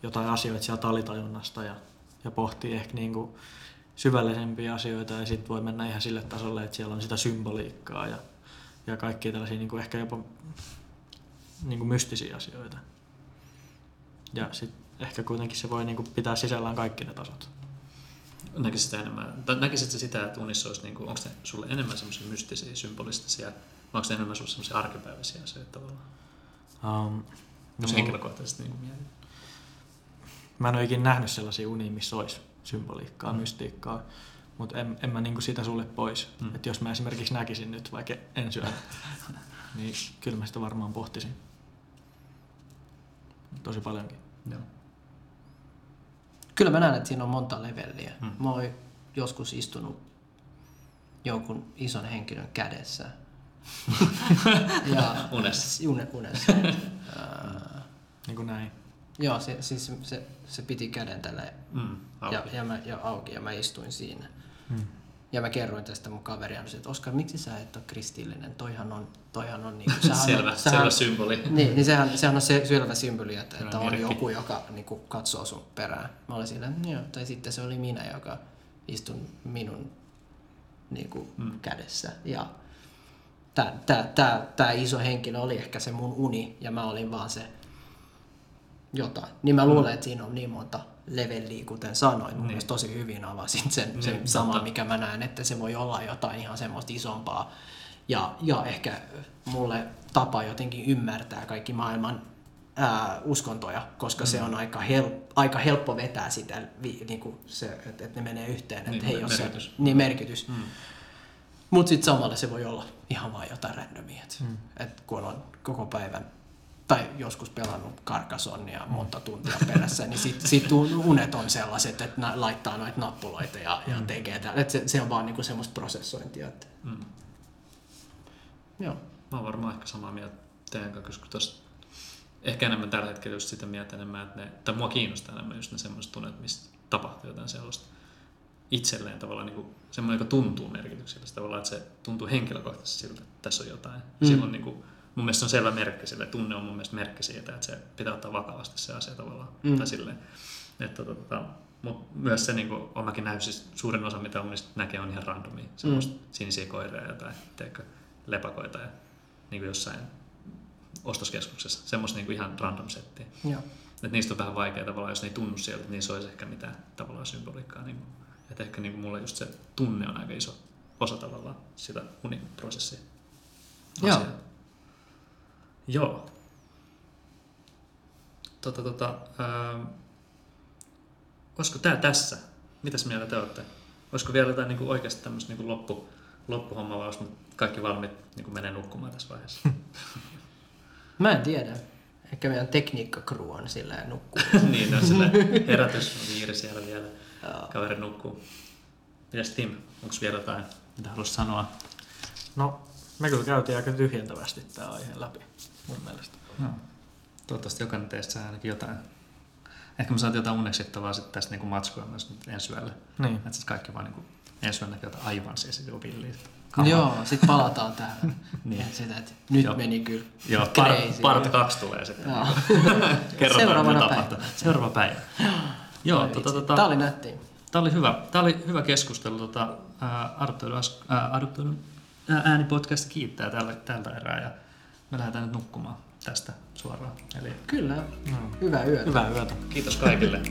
jotain asioita sieltä alitajunnasta ja, ja pohtii ehkä niinku syvällisempiä asioita ja sitten voi mennä ihan sille tasolle, että siellä on sitä symboliikkaa ja, ja kaikkia tällaisia niinku ehkä jopa niinku mystisiä asioita. Ja sitten ehkä kuitenkin se voi niinku pitää sisällään kaikki ne tasot. Näkisit enemmän, tai näkisit sä sitä, että unissa olisi, niin kuin, onko ne sulle enemmän semmoisia mystisiä, symbolistisia, vai onko ne enemmän sulle semmoisia arkipäiväisiä asioita tavallaan? Um, Jos mulla- henkilökohtaisesti niin kuin. Mä en ole ikinä nähnyt sellaisia unia, missä olisi symboliikkaa, mm. mystiikkaa, mutta en, en mä niinku sitä sulle pois. Mm. Että jos mä esimerkiksi näkisin nyt vaikka en syö, *laughs* niin kyllä mä sitä varmaan pohtisin. Tosi paljonkin. Joo. Kyllä mä näen, että siinä on monta leveliä. Mm. Mä oon joskus istunut jonkun ison henkilön kädessä *laughs* ja Unessa. Une, unessa. *laughs* Niin kuin näin. Joo, se, siis se, se piti käden tälle Mm, auki. ja, ja, mä, ja auki ja mä istuin siinä. Hmm. Ja mä kerroin tästä mun kaverille, että Oskar, miksi sä et ole kristillinen? Toihan on, toihan on niin kuin, Selvä, selvä symboli. Niin, niin sehän, sehän on se selvä symboli, että, että on merkki. joku, joka niin kuin, katsoo sun perään. Mä olin silleen, joo, tai sitten se oli minä, joka istun minun niin kuin, mm. kädessä. Ja tämä tää, tää, tää iso henkilö oli ehkä se mun uni, ja mä olin vaan se jotain. Niin mä luulen, että siinä on niin monta leveliä, kuten sanoin. Mun niin. tosi hyvin avasit sen, Niin, sen sama, totta. mikä mä näen, että se voi olla jotain ihan semmoista isompaa. Ja, ja ehkä mulle tapa jotenkin ymmärtää kaikki maailman ää, uskontoja, koska mm. se on aika, hel, aika helppo vetää sitä, vi, niin kuin se, että, että ne menee yhteen. Että Niin, hei, jos merkitys. Se, niin merkitys. Mm. Mutta sitten samalla se voi olla ihan vaan jotain randomia. Et, mm. et kun on koko päivän tai joskus pelannut karkasonnia monta tuntia perässä, niin sit, sit unet on sellaiset, että laittaa noita nappuloita ja, ja tekee tää. Et se, se on vaan niinku semmoista prosessointia. Että, Mm. joo. Mä oon varmaan ehkä samaa mieltä teidän kanssa, koska tosta ehkä enemmän tällä hetkellä just sitä mieltä enemmän, että ne, tai mua kiinnostaa enemmän just ne semmoiset tunnet, mistä tapahtuu jotain sellaista itselleen tavallaan niin kuin, semmoinen, joka tuntuu merkityksellistä tavallaan, että se tuntuu henkilökohtaisesti siltä, että tässä on jotain. Mm. Silloin niin kuin, mun mielestä se on selvä merkki sille, tunne on mun mielestä merkki siitä, että se pitää ottaa vakavasti se asia tavallaan. Mm. Tai silleen, että tota, mutta myös se, niin kuin, on mäkin nähnyt, siis suurin osa, mitä unista näkee, on ihan randomia. Semmoista mm. sinisiä koiria ja jotain, teekö, lepakoita ja niin kuin jossain ostoskeskuksessa. Semmoista niin kuin ihan random settiä. Joo. Että niistä on vähän vaikea tavallaan, jos ne ei tunnu sieltä, niin se olisi ehkä mitään tavallaan symboliikkaa. Niin kuin, että ehkä niin kuin mulle just se tunne on aika iso osa tavallaan sitä uniprosessia. Joo. Joo. Tota, tota, ää, olisiko tämä tässä? Mitäs mieltä te olette? Olisiko vielä jotain niin kuin oikeasti tämmöistä niin kuin loppu, loppuhommaa, vai olisi kaikki valmiit niin kuin menee nukkumaan tässä vaiheessa? *laughs* Mä en tiedä. Ehkä meidän tekniikkakru on sillä ja nukkuu. *laughs* niin, on sillä herätys on viiri siellä vielä. Kaveri nukkuu. Mitäs Tim, onko vielä jotain, mitä haluaisit sanoa? No, me kyllä käytiin aika tyhjentävästi tämä aihe läpi, mun mielestä. No. Toivottavasti jokainen teistä saa ainakin jotain. Ehkä me saatiin jotain uneksittavaa sitten tästä niin matskua myös nyt ensi yölle. Niin. Että sitten kaikki vaan niin kuin, ensi yöllä näkee jotain aivan siis joku villiä. Joo, sit palataan tähän. *laughs* Niin. Sitä, että nyt Joo. meni kyllä Joo, part, crazy. part kaksi tulee sitten. Joo. *laughs* Kerrotaan, Seuraavana mitä tapahtuu. Seuraava päivä. Joo, tota, tota, Tää oli nätti. Tämä oli hyvä. Tämä oli hyvä keskustelu. Tota, ää, Adoptoidu, As- ää, Adoptoidu ää, äänipodcast kiittää tällä, tältä erää ja me lähdetään nyt nukkumaan tästä suoraan. Eli Kyllä. Hyvää yötä. Hyvää yötä. kiitos kaikille.